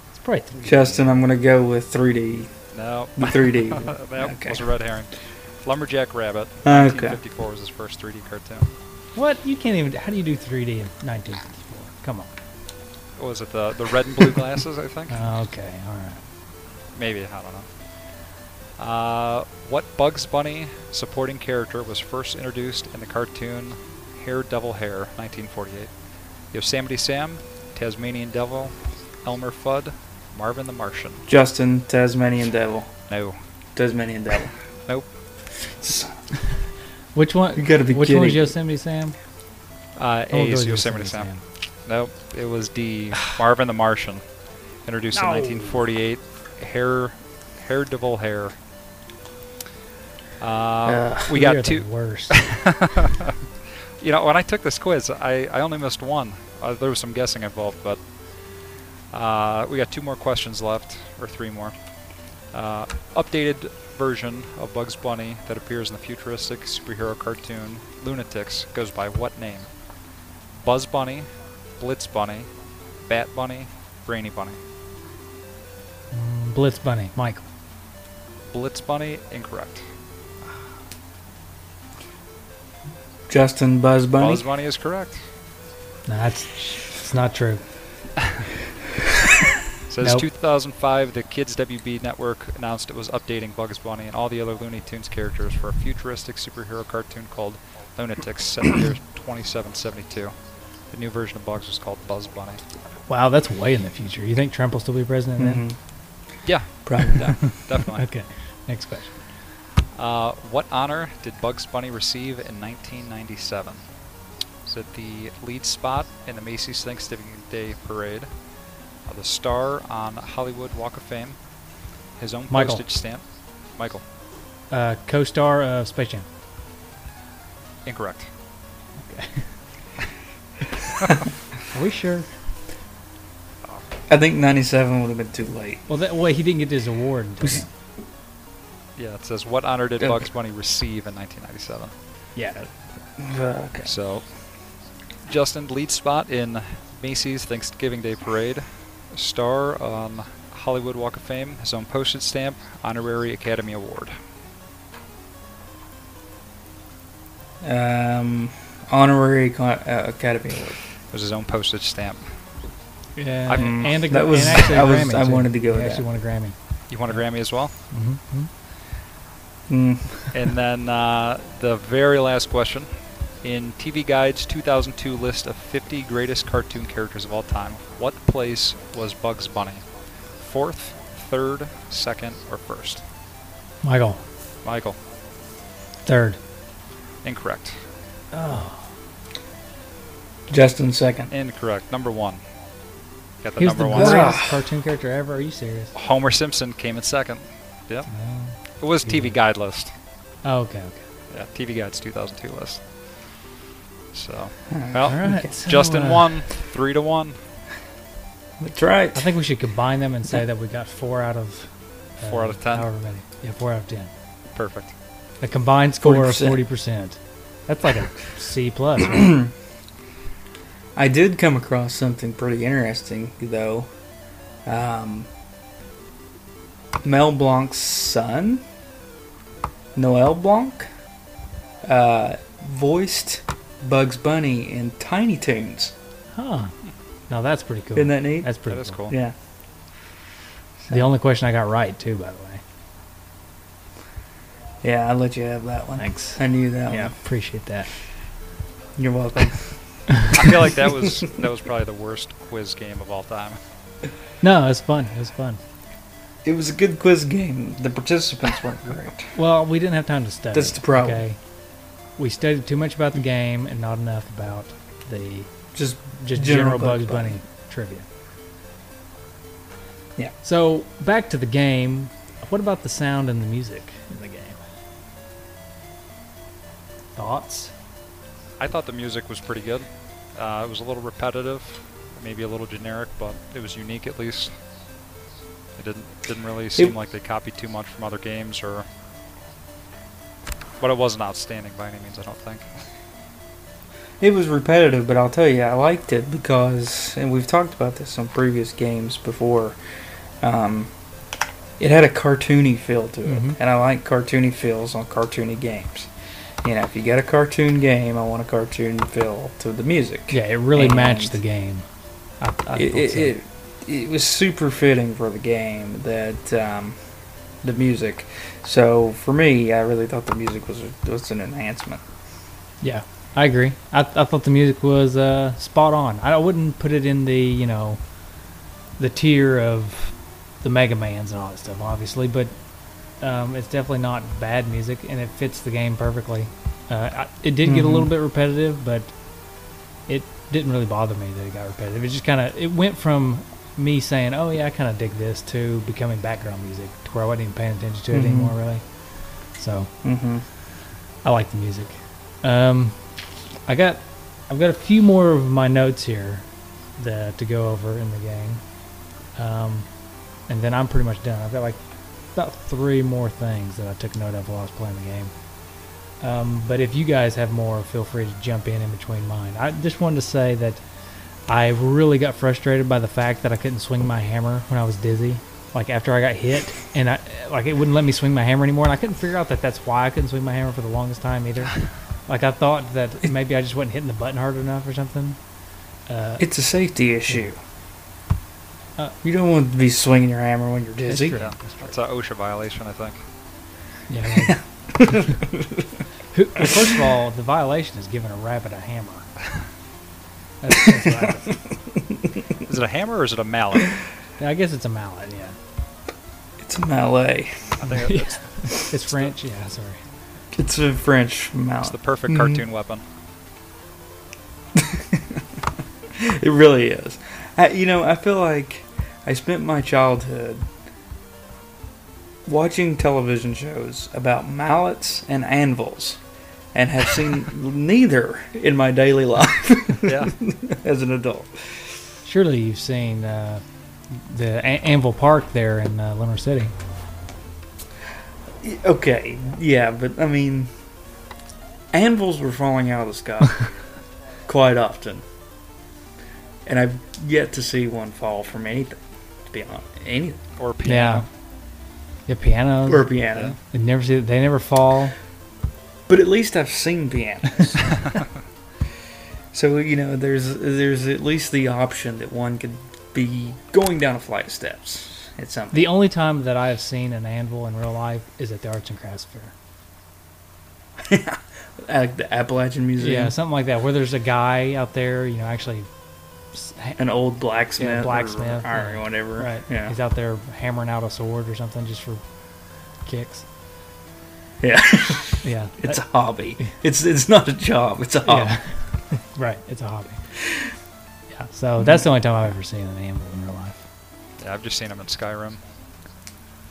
It's probably 3D. Justin, I'm gonna go with 3D. No. The 3D. that Okay. was a red herring. Lumberjack Rabbit. Okay. 1954 was his first 3D cartoon. What? You can't even. How do you do 3D in 1954? Come on. What was it the the red and blue glasses? I think. Oh, okay. All right. Maybe I don't know. Uh, what Bugs Bunny supporting character was first introduced in the cartoon Haredevil Hare, 1948? Yosemite Sam, Tasmanian Devil, Elmer Fudd, Marvin the Martian. Justin, Tasmanian Devil. No. Tasmanian Devil. Nope. Which one? You gotta be Which one was. Yosemite Sam? Uh, I A won't go is with Yosemite Sam. Nope. It was D. Marvin the Martian. Introduced No. in 1948. Hair, Haredevil Hare. Uh, Ugh. we got the two. Worst. You know, when I took this quiz, I, I only missed one. Uh, there was some guessing involved, but uh, we got two more questions left, or three more. Uh, updated version of Bugs Bunny that appears in the futuristic superhero cartoon Loonatics goes by what name? Buzz Bunny, Blitz Bunny, Bat Bunny, Brainy Bunny. Mm, Blitz Bunny. Michael. Blitz Bunny, incorrect. Justin, Buzz Bunny. Buzz Bunny is correct. No, that's it's not true. Says Nope. 2005, the Kids WB network announced it was updating Bugs Bunny and all the other Looney Tunes characters for a futuristic superhero cartoon called Loonatics set in the year 2772. The new version of Bugs was called Buzz Bunny. Wow, that's way in the future. You think Trump will still be president then? Mhm. Yeah, Probably. yeah definitely. Okay. Next question. Uh, what honor did Bugs Bunny receive in 1997? Is it the lead spot in the Macy's Thanksgiving Day Parade, uh, the star on Hollywood Walk of Fame, his own Michael. postage stamp? Michael, Uh, co-star of Space Jam. incorrect. Okay. Are we sure? I think 97 would have been too late. Well, that way he didn't get his award until Yeah, it says what honor did Okay. Bugs Bunny receive in 1997? Yeah. Uh, okay. So, Justin, lead spot in Macy's Thanksgiving Day Parade, star on Hollywood Walk of Fame, his own postage stamp, honorary Academy Award. Um, honorary uh, Academy Award. It was his own postage stamp. Yeah. I- and, and a, that was- and actually a I was- Grammy, I too. wanted to go He with actually that. won a Grammy. You won a Grammy as well? Mm-hmm. Mm. and then uh, the very last question. In TV Guide's 2002 list of 50 greatest cartoon characters of all time, what place was Bugs Bunny? Fourth, third, second, or first? Michael, Michael, third. Got second. Incorrect. number 1. Got the number one. greatest cartoon character ever. Are you serious? Homer Simpson came in second. Yep. Oh, It was TV Guide list. Oh, okay, okay. Yeah, TV Guide's 2002 list. So, well, All right. so, Justin uh, won, three to one. That's right. I think we should combine them and say that we got four out of uh, Four out of 10? However many. Yeah, four out of ten. Perfect. A combined score of 40%. forty percent. That's like a C plus. Right? I did come across something pretty interesting, though. Um, Mel Blanc's son, Noel Blanc, uh, voiced Bugs Bunny in Tiny Toons. huh. No, that's pretty cool. Isn't that neat? That's pretty That is cool. yeah. The only question I got right too, by the way. Yeah, I'll let you have that one. Thanks. I knew that Yeah, one. appreciate that. You're welcome. I feel like that was that was probably the worst quiz game of all time. No, it was fun. It was fun. it was a good quiz game. The participants weren't great. Well, we didn't have time to study. That's the problem. Okay. We studied too much about the game and not enough about the Just just General general, Bugs Bugs Bunny. Bunny. trivia. Yeah. So back to the game. What about the sound and the music in the game? Thoughts? I thought the music was pretty good. Uh, it was a little repetitive, maybe a little generic, but it was unique at least. It didn't didn't really seem like they copied too much from other games, or. But it wasn't outstanding by any means. I don't think. It was repetitive, but I'll tell you, I liked it because, and we've talked about this on previous games before. Um, it had a cartoony feel to it, Mhm. and I like cartoony feels on cartoony games. You know, if you get a cartoon game, I want a cartoon feel to the music. Yeah, it really And matched the game. I, I it, it, it, it was super fitting for the game that um, the music. So for me, I really thought the music was was an enhancement. Yeah, I agree. I, I thought the music was uh, spot on. I wouldn't put it in the you know the tier of the Mega Mans and all that stuff, obviously, but um, it's definitely not bad music, and it fits the game perfectly. Uh, it did get a Mhm. little bit repetitive, but it didn't really bother me that it got repetitive. It just kind of it went from me saying, "Oh yeah, I kind of dig this," to becoming background music, to where I wasn't even paying attention to it Mhm. anymore, really. So Mm-hmm. I like the music. Um, I got, I've got a few more of my notes here that to go over in the game, um, and then I'm pretty much done. I've got like about three more things that I took note of while I was playing the game. Um, but if you guys have more, feel free to jump in in between mine. I just wanted to say that I really got frustrated by the fact that I couldn't swing my hammer when I was dizzy. Like after I got hit, and I like it wouldn't let me swing my hammer anymore, and I couldn't figure out that that's why I couldn't swing my hammer for the longest time either. Like I thought that maybe I just wasn't hitting the button hard enough or something. Uh, It's a safety issue. Uh, you don't want to be swinging your hammer when you're That's dizzy. true. Yeah, it's an OSHA violation, I think. yeah. like- Who, well, first of all, the violation is giving a rabbit a hammer. That's, that's what Is it a hammer or is it a mallet? Yeah, I guess it's a mallet. Yeah, It's a mallet. I think Yeah. it's, it's French. Yeah, sorry. It's a French mallet. it's the perfect cartoon weapon. It really is. I, you know, I feel like I spent my childhood watching television shows about mallets and anvils and have seen neither in my daily life Yeah. as an adult. Surely you've seen uh, the A- Anvil Park there in uh, Lemmer City. Okay, yeah, but I mean, anvils were falling out of the sky quite often. And I've yet to see one fall from anything, to be honest. Anything. Or Yeah. piano. Or piano. They never see. They never fall. But at least I've seen pianos. so you know, there's there's at least the option that one could be going down a flight of steps at some The only time that I have seen an anvil in real life is at the Arts and Crafts Fair. at the Appalachian Museum. Yeah, something like that, where there's a guy out there, you know, actually, An old blacksmith, Yeah, or- blacksmith, or, whatever. right? Yeah. He's out there hammering out a sword or something just for kicks. Yeah. Yeah, It's a hobby. It's it's not a job. It's a hobby. yeah. right. It's a hobby. Yeah. So So that's the only time I've ever seen an anvil in real life. Yeah, I've just seen them in Skyrim.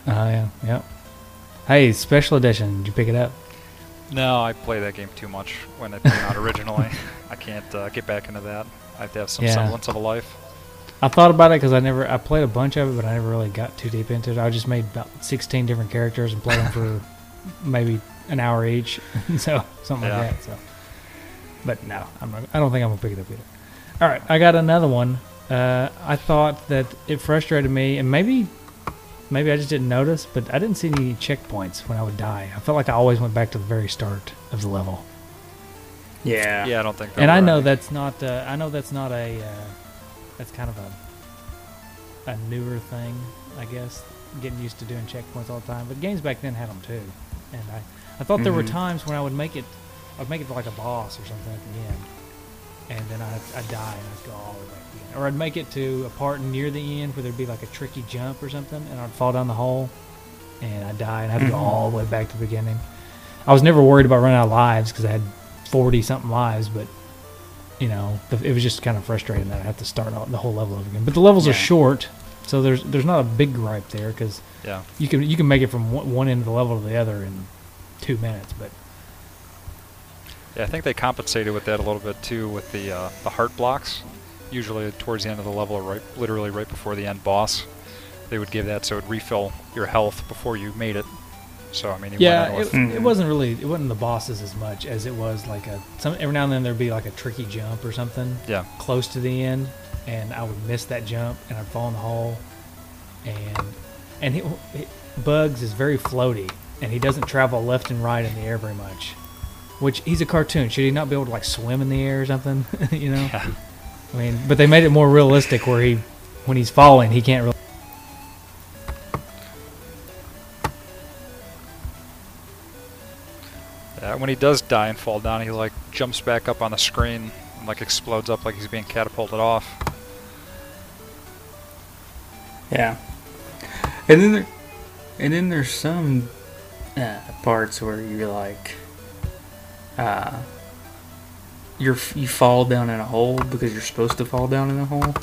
Oh yeah, yep. Hey, special edition. Did you pick it up? No, I play that game too much when it came out originally. I can't uh, get back into that. I have to have some Yeah. semblance of a life. I thought about it because I never I played a bunch of it, but I never really got too deep into it. I just made about sixteen different characters and played them for maybe an hour each, so something Yeah. like that. So, but no, I'm not, I don't think I'm gonna pick it up either. All right, I got another one. Uh, I thought that it frustrated me, and maybe maybe I just didn't notice, but I didn't see any checkpoints when I would die. I felt like I always went back to the very start of the level. Yeah. Yeah, I don't think. there And I know any. that's not. Uh, I know that's not a. Uh, that's kind of a a newer thing, I guess. Getting used to doing checkpoints all the time, but games back then had them too. And I, I thought there were Mhm. times when I would make it, I'd make it to like a boss or something at the end, and then I'd, I'd die and I'd go all the way back to the end. Or I'd make it to a part near the end where there'd be like a tricky jump or something, and I'd fall down the hole, and I'd die and I'd go Mhm. all the way back to the beginning. I was never worried about running out of lives because I had forty something lives, but you know, the, it was just kind of frustrating that I have to start all, the whole level over again. But the levels are short, so there's there's not a big gripe there because Yeah. you can you can make it from one, one end of the level to the other in two minutes. But Yeah, I think they compensated with that a little bit too with the uh, the heart blocks. Usually towards the end of the level, or right, literally right before the end boss, they would give that so it would refill your health before you made it. So I mean, yeah, it, Mhm. it wasn't really it wasn't the bosses as much as it was like a some every now and then there'd be like a tricky jump or something yeah, close to the end, and I would miss that jump and I'd fall in the hole, and and he, he, Bugs is very floaty and he doesn't travel left and right in the air very much. Which he's a cartoon. Should he not be able to like swim in the air or something? you know. yeah. I mean, but they made it more realistic where he, when he's falling, he can't really. Yeah, when he does die and fall down, he like jumps back up on the screen and like explodes up like he's being catapulted off. Yeah. And then there, and then there's some uh, parts where you're like, uh, you're you fall down in a hole because you're supposed to fall down in a hole,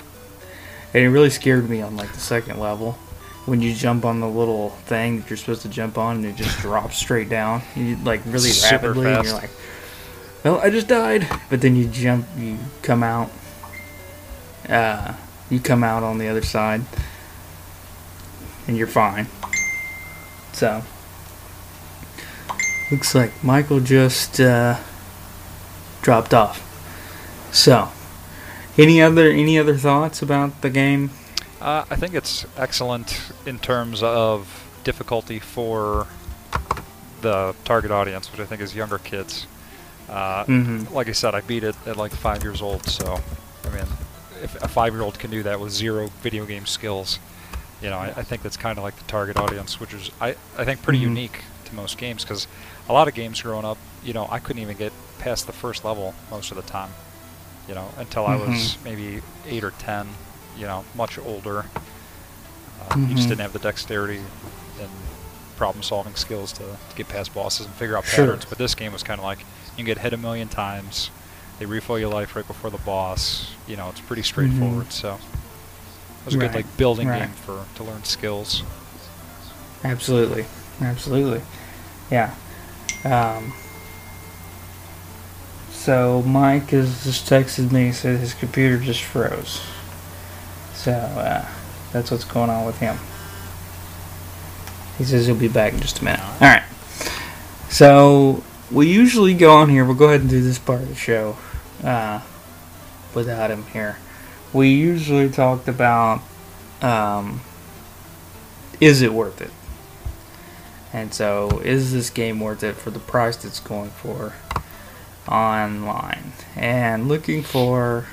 and it really scared me on like the second level when you jump on the little thing that you're supposed to jump on and it just drops straight down. You like really Super rapidly, and you're like, well, I just died. But then you jump, you come out, uh, you come out on the other side and you're fine. So, looks like Michael just uh, dropped off. So, any other any other thoughts about the game? Uh, I think it's excellent in terms of difficulty for the target audience, which I think is younger kids. Uh, Mm-hmm. like I said, I beat it at like five years old, so I mean, if a five-year-old can do that with zero video game skills, you know, I, I think that's kind of like the target audience, which is I, I think pretty Mhm. unique to most games because a lot of games growing up, you know, I couldn't even get past the first level most of the time, you know, until I was maybe eight or ten, you know, much older. Uh, You just Mhm. didn't have the dexterity and problem-solving skills to, to get past bosses and figure out Sure. patterns. But this game was kind of like you can get hit a million times. They refill your life right before the boss. You know, it's pretty straightforward. So it was a good Mm-hmm. Like building Right. game for to learn skills. Absolutely, absolutely, yeah. Um, so Mike has just texted me said his computer just froze. So uh, that's what's going on with him. He says he'll be back in just a minute. All right. So we usually go on here. We'll go ahead and do this part of the show uh, without him here. We usually talked about um, is it worth it? And so, is this game worth it for the price it's going for online? And looking for,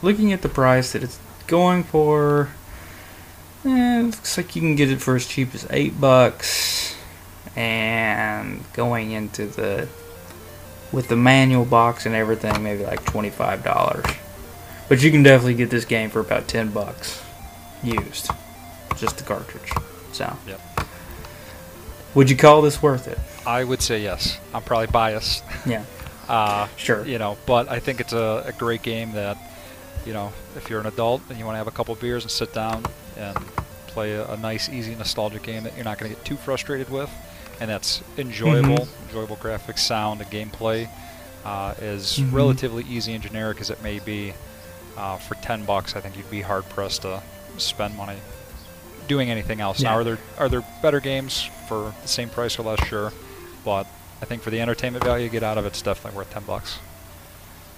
looking at the price that it's going for, eh, looks like you can get it for as cheap as eight bucks. And going into the, with the manual box and everything, maybe like twenty-five dollars. But you can definitely get this game for about ten bucks, used, just the cartridge. So. Yep. Would you call this worth it? I would say yes. I'm probably biased. Yeah, Uh, sure. you know, but I think it's a, a great game that you know, if you're an adult and you want to have a couple beers and sit down and play a, a nice, easy, nostalgic game that you're not going to get too frustrated with, and that's enjoyable, Mhm. enjoyable graphics, sound, and gameplay, uh, as Mhm. relatively easy and generic as it may be. Uh, for 10 bucks, I think you'd be hard pressed to spend money doing anything else. Now, are there are there better games for the same price or less? Sure, but I think for the entertainment value you get out of it, it's definitely worth 10 bucks.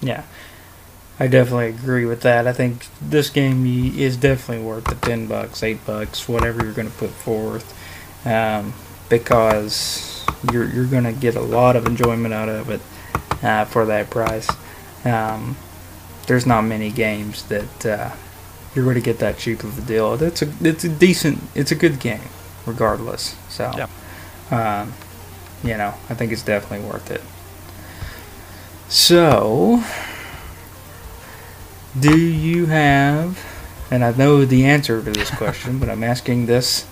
Yeah, I definitely agree with that. I think this game is definitely worth the ten bucks, eight bucks, whatever you're going to put forth, um, because you're you're going to get a lot of enjoyment out of it uh, for that price. Um, there's not many games that uh, you're going to get that cheap of a deal. It's a it's a decent, it's a good game, regardless. So, um, you know, I think it's definitely worth it. So, do you have, and I know the answer to this question, but I'm asking this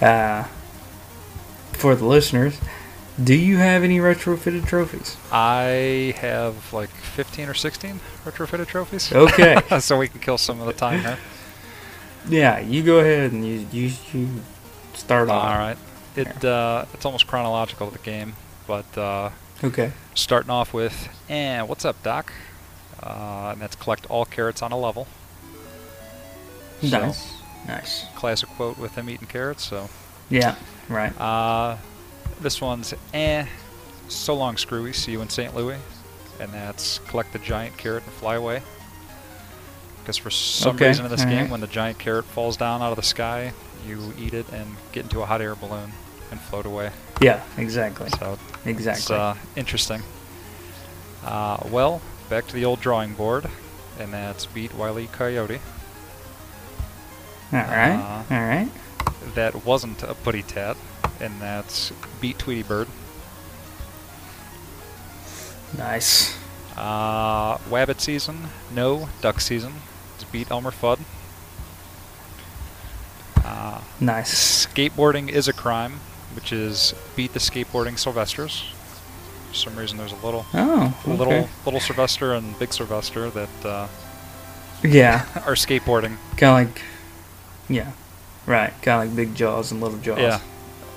uh, for the listeners. Do you have any retrofitted trophies? I have like 15 or 16 retrofitted trophies. Okay. so we can kill some of the time here. yeah, you go ahead and you you, you start All off. All right. It uh, it's almost chronological to the game, but uh, Okay. starting off with, eh, what's up, Doc? Uh, and that's collect all carrots on a level. So, Nice. Nice. classic quote with him eating carrots. So, Yeah. Right. uh, this one's eh. So long, Screwy. See you in St. Louis. And that's collect the giant carrot and fly away. Because for some Okay, reason in this game, alright. when the giant carrot falls down out of the sky, you eat it and get into a hot air balloon and float away. Yeah. Exactly. So it's Exactly. uh, interesting. Uh, well, back to the old drawing board, and that's beat Wile E. Coyote. all right. uh, all right. That wasn't a putty tat, and that's beat Tweety Bird. Nice. Uh, Wabbit season, no. Duck season, it's beat Elmer Fudd. Uh, Nice. skateboarding is a crime, which is beat the skateboarding Sylvesters. For some reason, there's a little, Oh. Okay. little, little Sylvester and big Sylvester that uh, Yeah. are skateboarding. Kind of like. Yeah. Right. Kind of like Big Jaws and Little Jaws. Yeah,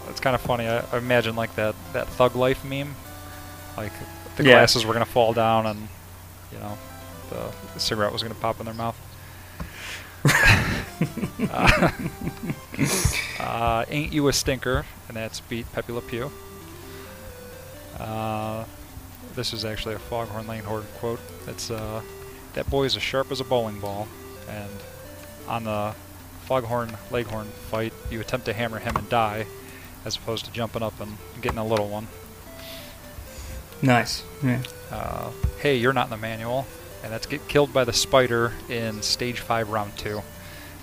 it's kind of funny. I, I imagine like that that Thug Life meme, like the Yeah. glasses were gonna fall down and you know the, the cigarette was gonna pop in their mouth. uh, uh, ain't you a stinker? And that's beat Pepe Le Pew. Uh, this is actually a Foghorn Leghorn quote. It's uh, that boy is as sharp as a bowling ball, and on the Foghorn Leghorn fight, you attempt to hammer him and die, as opposed to jumping up and getting a little one. Nice. Yeah. Uh, hey, you're not in the manual, and that's get killed by the spider in stage five, round two.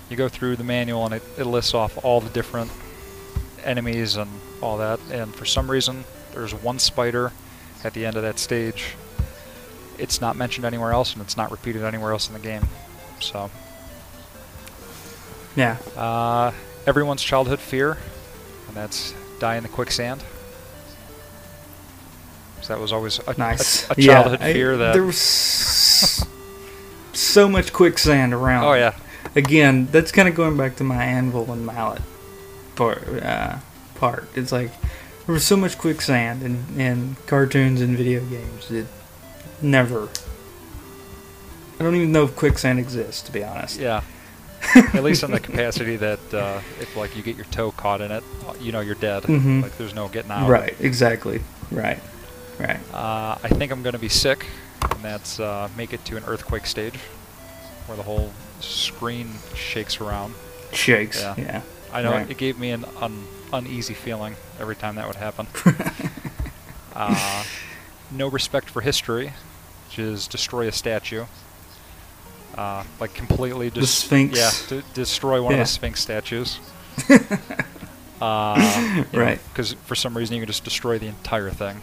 You go through the manual and it, it lists off all the different enemies and all that, and for some reason, there's one spider at the end of that stage. It's not mentioned anywhere else, and it's not repeated anywhere else in the game. So, Yeah. uh, everyone's childhood fear, and that's die in the quicksand. 'Cause that was always a, a- Nice. a, Yeah, childhood I- fear that. there was so much quicksand around. Oh yeah, Again, that's kind of going back to my anvil and mallet part. Uh, part. It's like there was so much quicksand in, in cartoons and video games. It never. I don't even know if quicksand exists, to be honest. yeah. At least in the capacity that uh, if like you get your toe caught in it, you know you're dead. Mhm. Like there's no getting out. Right. Exactly. Right. Right. Uh, I think I'm gonna be sick, and that's uh, make it to an earthquake stage, where the whole screen shakes around. Shakes. Yeah. Yeah. I know Right. it gave me an un- uneasy feeling every time that would happen. uh, no respect for history, which is destroy a statue. Uh, like completely The just Sphinx. Yeah, to destroy one Yeah. of the Sphinx statues. uh, Right. Because for some reason you can just destroy the entire thing.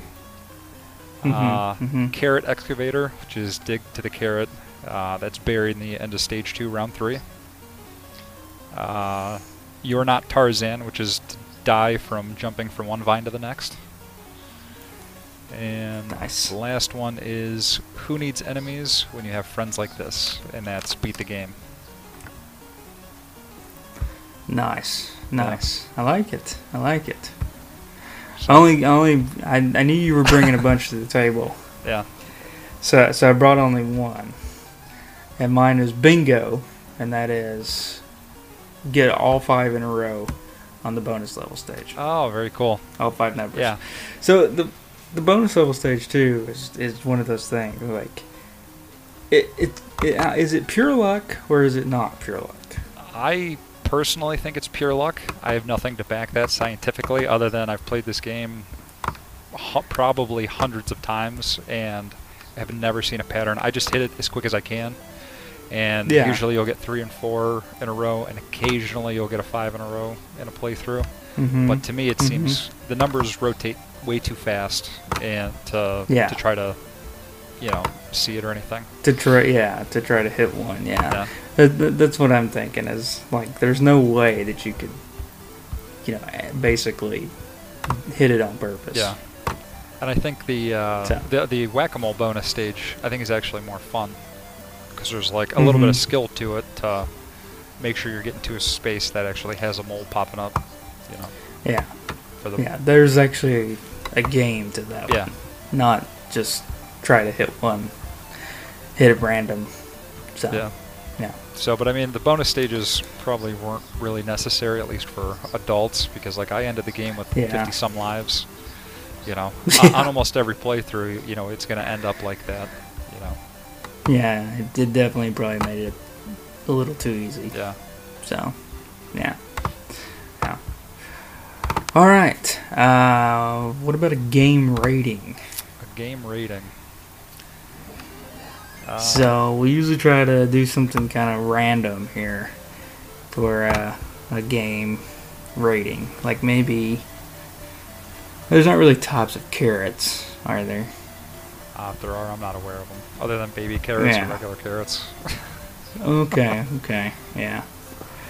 Mhm, Uh, mhm. Carrot excavator, which is dig to the carrot. Uh, that's buried in the end of stage two, round three. Uh, you're not Tarzan, which is die from jumping from one vine to the next. And Nice. the last one is Who Needs Enemies When You Have Friends Like This? And that's Beat the Game. Nice, nice. I like it. I like it. Only, only. I, I knew you were bringing a bunch to the table, Yeah. so so I brought only one, and mine is bingo, and that is get all five in a row on the bonus level stage. Oh, very cool. All five numbers. Yeah. So the the bonus level stage too is is one of those things like. It, it, it uh, is it pure luck or is it not pure luck? I personally think it's pure luck. I have nothing to back that scientifically other than I've played this game probably hundreds of times and have never seen a pattern. I just hit it as quick as I can. And Yeah. usually you'll get three and four in a row, and occasionally you'll get a five in a row in a playthrough. Mm-hmm. But to me, it Mhm. seems the numbers rotate way too fast, and to Yeah. to try to, you know, see it or anything. to try, yeah, to try to hit one, yeah. Yeah. That, that- that's what I'm thinking. Is like, there's no way that you could, you know, basically hit it on purpose. Yeah. And I think the uh, So- the the whack-a-mole bonus stage I think is actually more fun because there's like a little bit of Mhm. skill to it to make sure you're getting to a space that actually has a mole popping up, you know, yeah, for the yeah. There's actually a game to that. yeah. one. Not just try to hit one, hit at random. So Yeah. yeah. So, but I mean, the bonus stages probably weren't really necessary, at least for adults, because like I ended the game with Yeah. 50 some lives. You know, on, on almost every playthrough, you know, it's going to end up like that. You know, Yeah, it did definitely probably made it a little too easy. yeah. So. Yeah. All right. Uh, what about a game rating? A game rating. Uh, So we usually try to do something kind of random here for uh, a game rating. Like maybe there's not really types of carrots, are there? Uh, if there are, I'm not aware of them. Other than baby carrots Yeah. or regular carrots. Okay, okay, yeah.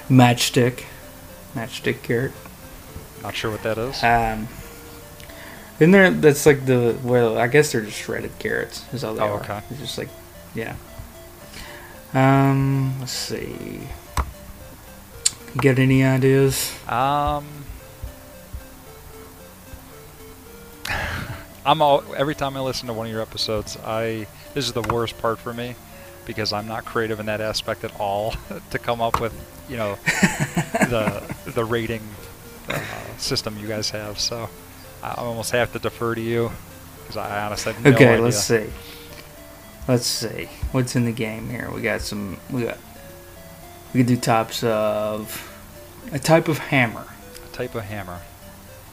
Matchstick, matchstick carrot. Not sure what that is. Um, isn't there? That's like the well, I guess they're just shredded carrots. Is all they Oh, are. okay. It's just like, yeah. Um, let's see. You got any ideas? Um, I'm all every time I listen to one of your episodes, I this is the worst part for me because I'm not creative in that aspect at all to come up with you know the the rating uh, system you guys have. So I almost have to defer to you because I honestly no okay, idea. let's see. Let's see. What's in the game here? We got some. We got. We could do types of a type of hammer A Type of hammer.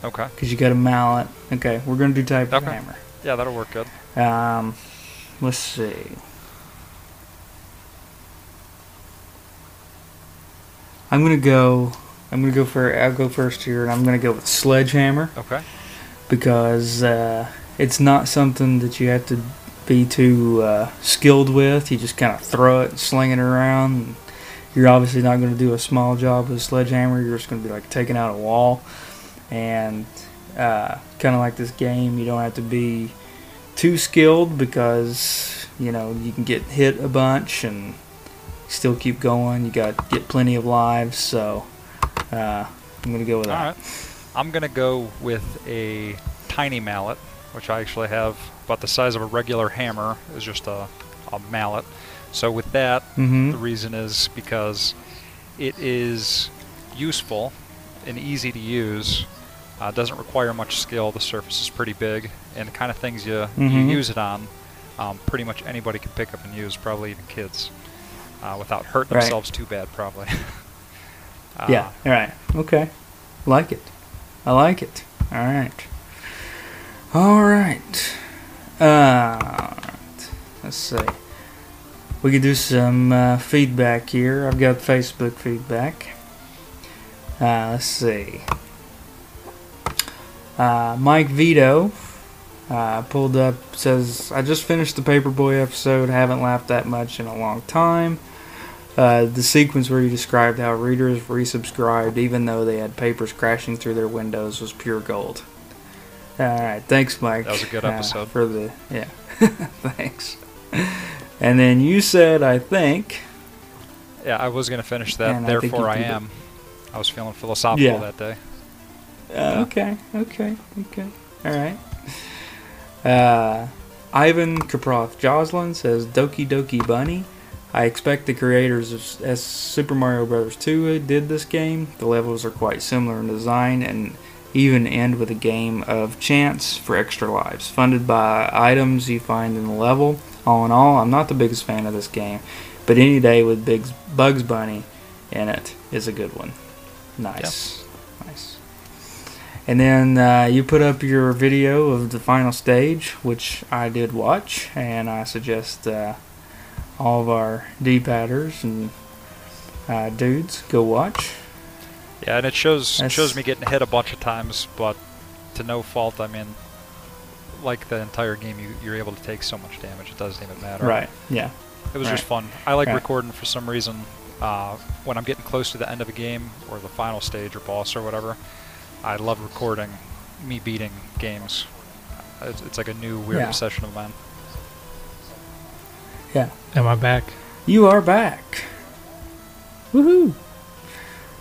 Okay. because you got a mallet. Okay, we're gonna do type of hammer. Yeah, that'll work good. Um, let's see. I'm gonna go. I'm gonna go for. I'll go first here, and I'm gonna go with sledgehammer Okay. because uh, it's not something that you have to be too uh, skilled with. You just kind of throw it, and sling it around. And you're obviously not going to do a small job with a sledgehammer. You're just going to be like taking out a wall, and uh, kind of like this game, you don't have to be too skilled because you know you can get hit a bunch and still keep going. You got get plenty of lives, so uh, I'm gonna go with All that. right. I'm gonna go with a tiny mallet, which I actually have about the size of a regular hammer. is just a, a mallet. So with that, Mm-hmm. the reason is because it is useful and easy to use. Uh, doesn't require much skill. The surface is pretty big, and the kind of things you you Mhm. use it on, um, pretty much anybody can pick up and use. Probably even kids, uh, without hurting Right. themselves too bad. Probably. uh, Yeah. All right. Okay. Like it. I like it. All right. All right. Uh, let's see. We could do some uh, feedback here. I've got Facebook feedback. Uh, let's see. Uh, Mike Vito uh, pulled up says, "I just finished the Paperboy episode. Haven't laughed that much in a long time." Uh, the sequence where you described how readers resubscribed even though they had papers crashing through their windows was pure gold. All right, thanks, Mike. That was a good uh, episode. for the yeah. thanks. And then you said, I think. Yeah, I was gonna finish that. I Therefore, I did it. am. I was feeling philosophical Yeah. that day. Uh, okay, okay, okay. All right. Uh, Ivan Kaproth Joslin says Doki Doki Bunny. I expect the creators of as Super Mario Bros. 2 did this game. The levels are quite similar in design and even end with a game of chance for extra lives, funded by items you find in the level. All in all, I'm not the biggest fan of this game, but any day with Big Bugs Bunny in it is a good one. Nice, nice. And then uh, you put up your video of the final stage, which I did watch, and I suggest uh, all of our D-padders and uh, dudes go watch. Yeah, and it shows That's- shows me getting hit a bunch of times, but to no fault. I mean, like the entire game, you, you're able to take so much damage. It doesn't even matter. Right? Yeah. It was just fun. I like Right. recording for some reason. Uh, when I'm getting close to the end of a game or the final stage or boss or whatever, I love recording me beating games. It's, it's like a new weird Yeah. obsession of mine. Yeah. Am I back? You are back. Woohoo!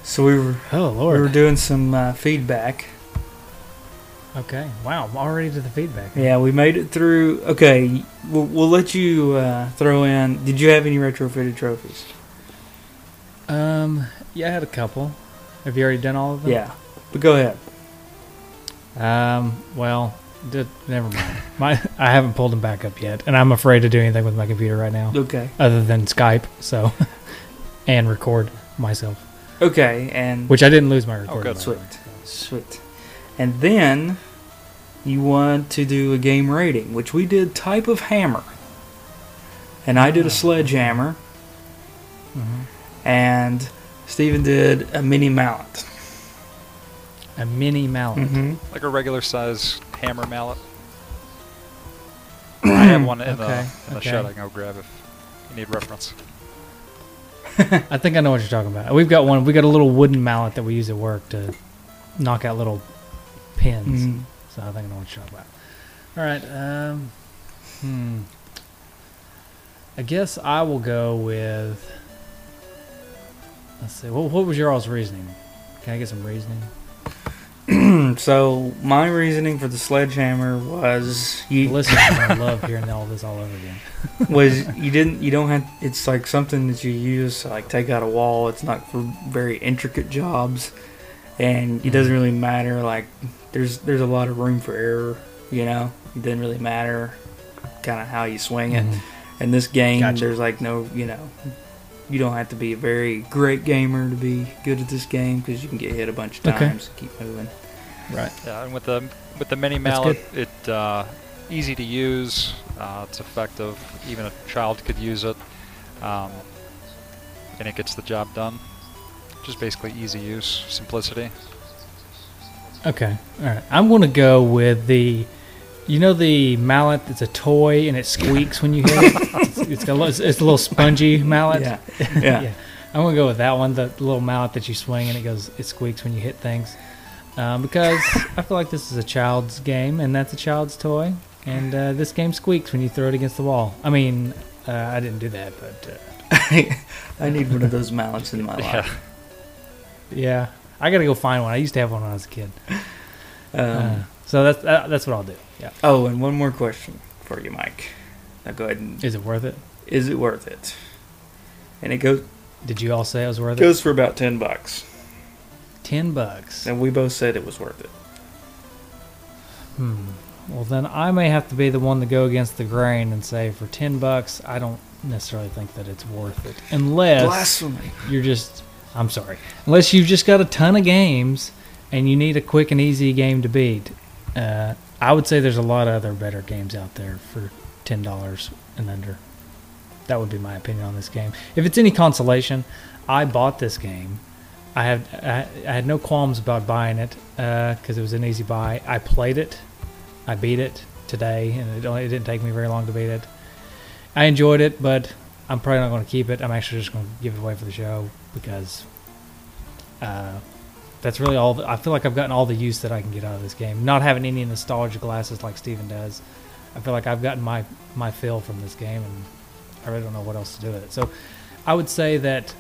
So we were Oh lord, we were doing some uh, feedback. okay. Wow. I'm already to the feedback. Yeah, we made it through. Okay, we'll, we'll let you uh, throw in. Did you have any retrofitted trophies? Um. Yeah, I had a couple. Have you already done all of them? Yeah, but go ahead. Um. Well, d- never mind. My I haven't pulled them back up yet, and I'm afraid to do anything with my computer right now, Okay. other than Skype. So, and record myself, Okay, and which I didn't lose my recording. good. by. Sweet. Sweet. And then you want to do a game rating, which we did type of hammer. And I did a Ah. sledgehammer, Mhm. and Steven did a mini mallet. A mini mallet. Mm-hmm. Like a regular size hammer mallet. I have one in Okay, the, in the okay. shed I can go grab if you need reference. I think I know what you're talking about. We've got one. We got a little wooden mallet that we use at work to knock out little pins. Mhm. So I think I know what you're talking about. All right. Um, hmm. I guess I will go with. Let's see. What, what was your all's reasoning? Can I get some reasoning? so my reasoning for the sledgehammer was you listen. I love hearing all this all over again. was you didn't you don't have it's like something that you use to like take out a wall. It's not for very intricate jobs, and it doesn't really matter. Like there's there's a lot of room for error. You know, it doesn't really matter kind of how you swing it. Mhm. In this game, Gotcha. there's like no you know. You don't have to be a very great gamer to be good at this game because you can get hit a bunch of Okay. times and keep moving. Right. Yeah, and with the with the mini That's mallet, it uh, easy to use. Uh, it's effective. Even a child could use it, um, and it gets the job done. Just basically easy use, simplicity. Okay. All right. I'm going to go with the. You know the mallet that's a toy and it squeaks when you hit it. it's, it's got a little, it's a little spongy mallet. Yeah, yeah. I'm gonna go with that one, the little mallet that you swing and it goes, it squeaks when you hit things. Um, because I feel like this is a child's game and that's a child's toy, and uh, this game squeaks when you throw it against the wall. I mean, uh, I didn't do that, but uh, I need one of those mallets in my Yeah. life. yeah, I gotta go find one. I used to have one when I was a kid. Um, Uh, so that's uh, that's what I'll do. Yeah. oh, and one more question for you, Mike. Now go ahead and Is it worth it? is it worth it? And it goes Did you all say it was worth it? goes for about ten bucks, Ten bucks. and we both said it was worth it. Hmm. Well, then I may have to be the one to go against the grain and say for ten bucks, I don't necessarily think that it's worth it, unless Blasphemy! you're just. I'm sorry. Unless you've just got a ton of games and you need a quick and easy game to beat. Uh, I would say there's a lot of other better games out there for ten dollars and under. That would be my opinion on this game. If it's any consolation, I bought this game. I had I, I had no qualms about buying it because it was an easy buy. I played it, I beat it today, and it, only, it didn't take me very long to beat it. I enjoyed it, but I'm probably not going to keep it. I'm actually just going to give it away for the show because uh, that's really all. The, I feel like I've gotten all the use that I can get out of this game. Not having any nostalgia glasses like Steven does, I feel like I've gotten my my fill from this game, and I really don't know what else to do with it. So, I would say that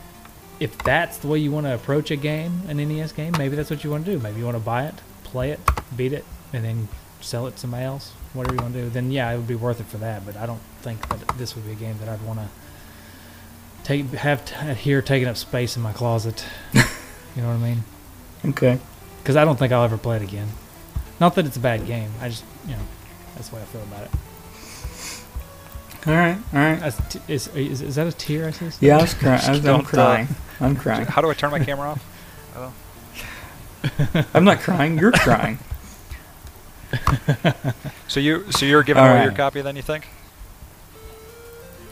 if that's the way you want to approach a game, an NES game, maybe that's what you want to do. Maybe you want to buy it, play it, beat it, and then sell it to somebody else. Whatever you want to do, then yeah, it would be worth it for that. But I don't think that this would be a game that I'd want to take have t- here taking up space in my closet. you know what I mean? Okay. Because I don't think I'll ever play it again. Not that it's a bad game. I just you know that's the way I feel about it. All right. All right. T- is, is is that a tear? I see. Yeah, I was crying. I was, I'm Don't, crying. I'm crying. How do I turn my camera off? Oh. I'm not crying. You're crying. So you so you're giving All away your copy then? You think?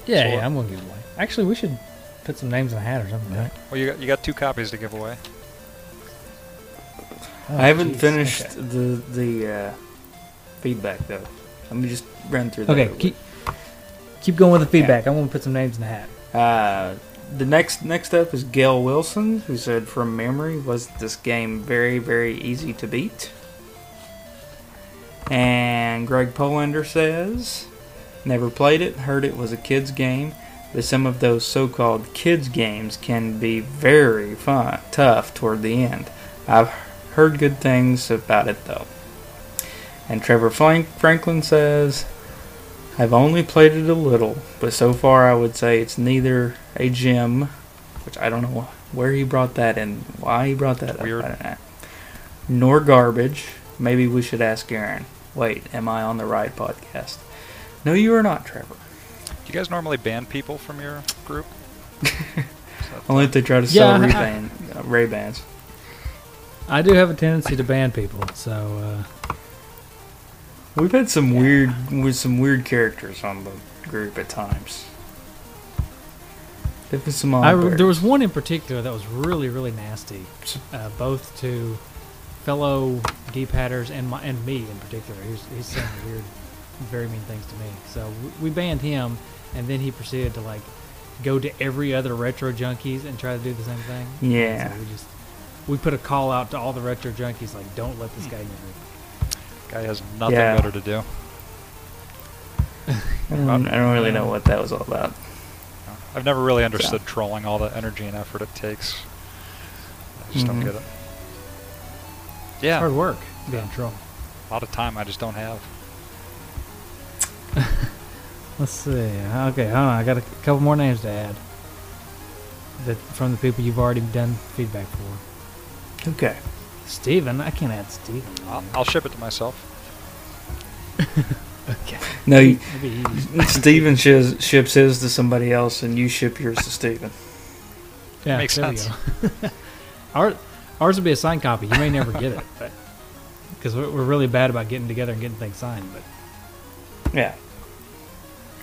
Yeah, So- yeah, I'm gonna give away. Actually, we should put some names in a hat or something, right? Well, you got you got two copies to give away. Oh, I haven't jeez. finished Okay. the the uh, feedback though. Let me just run through that. Okay, keep keep going with the feedback. I'm gonna put some names in the hat. Uh, the next next up is Gail Wilson, who said, "From memory, was this game very very easy to beat?" And Greg Polander says, "Never played it. Heard it was a kids game, but some of those so-called kids games can be very fun, tough toward the end. I've heard good things about it though." And Trevor Franklin says, I've only played it a little, but so far I would say it's neither a gem, which I don't know where he brought that in, why he brought that Weird. up, I don't know, nor garbage. Maybe we should ask Aaron. Wait, am I on the right podcast? No, you are not, Trevor. Do you guys normally ban people from your group? Only if they try to sell Yeah, Ray-Ban, uh, Ray-Bans. I do have a tendency to ban people, so uh, We've had some weird, with some weird characters on the group at times. There was some I, there was one in particular that was really, really nasty, uh, both to fellow D-patters and my, and me in particular. He was, he's saying weird, very mean things to me. So we banned him, and then he proceeded to like go to every other retro junkies and try to do the same thing. Yeah. So we just we put a call out to all the retro junkies like, don't let this guy in your group. Guy has nothing Yeah. better to do. I don't, I don't really know what that was all about. I've never really understood trolling, all the energy and effort it takes. I just don't Mhm. get it. Yeah, Hard work being troll. a lot of time I just don't have. Let's see. Okay, hold on. I got a couple more names to add. That from the people you've already done feedback for. Okay. Steven, I can't add Steven. I'll, I'll ship it to myself. Okay. No, you, That'd be easy. Steven ships, ships his to somebody else, and you ship yours to Steven. Yeah, Makes there sense. Our, ours would be a signed copy. You may never get it, but because we're, we're really bad about getting together and getting things signed. But Yeah.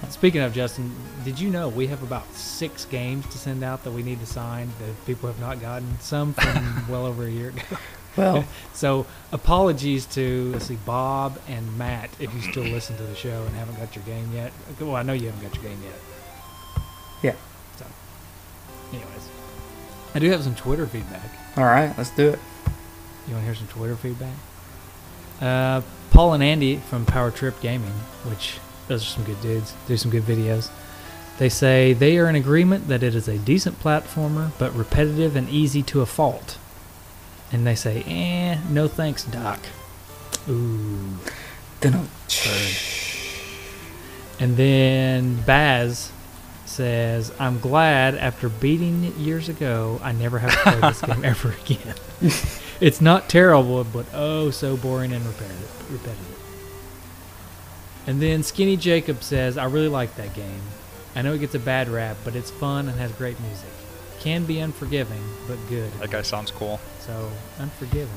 Speaking of Justin, did you know we have about six games to send out that we need to sign that people have not gotten? Some from well over a year ago. Well, So apologies to let's see Bob and Matt if you still listen to the show and haven't got your game yet. Well, I know you haven't got your game yet. Yeah. So, anyways, I do have some Twitter feedback. all right, let's do it. You want to hear some Twitter feedback? Uh, Paul and Andy from Power Trip Gaming, which those are some good dudes, do some good videos. They say they are in agreement that it is a decent platformer, but repetitive and easy to a fault. And they say, eh, no thanks, Doc. Ooh. Dun- And then Baz says, I'm glad after beating it years ago, I never have to play this game ever again. it's not terrible, but oh, so boring and repetitive. repetitive. And then Skinny Jacob says, I really like that game. I know it gets a bad rap, but it's fun and has great music. Can be unforgiving, but good. That guy sounds cool. So unforgiving.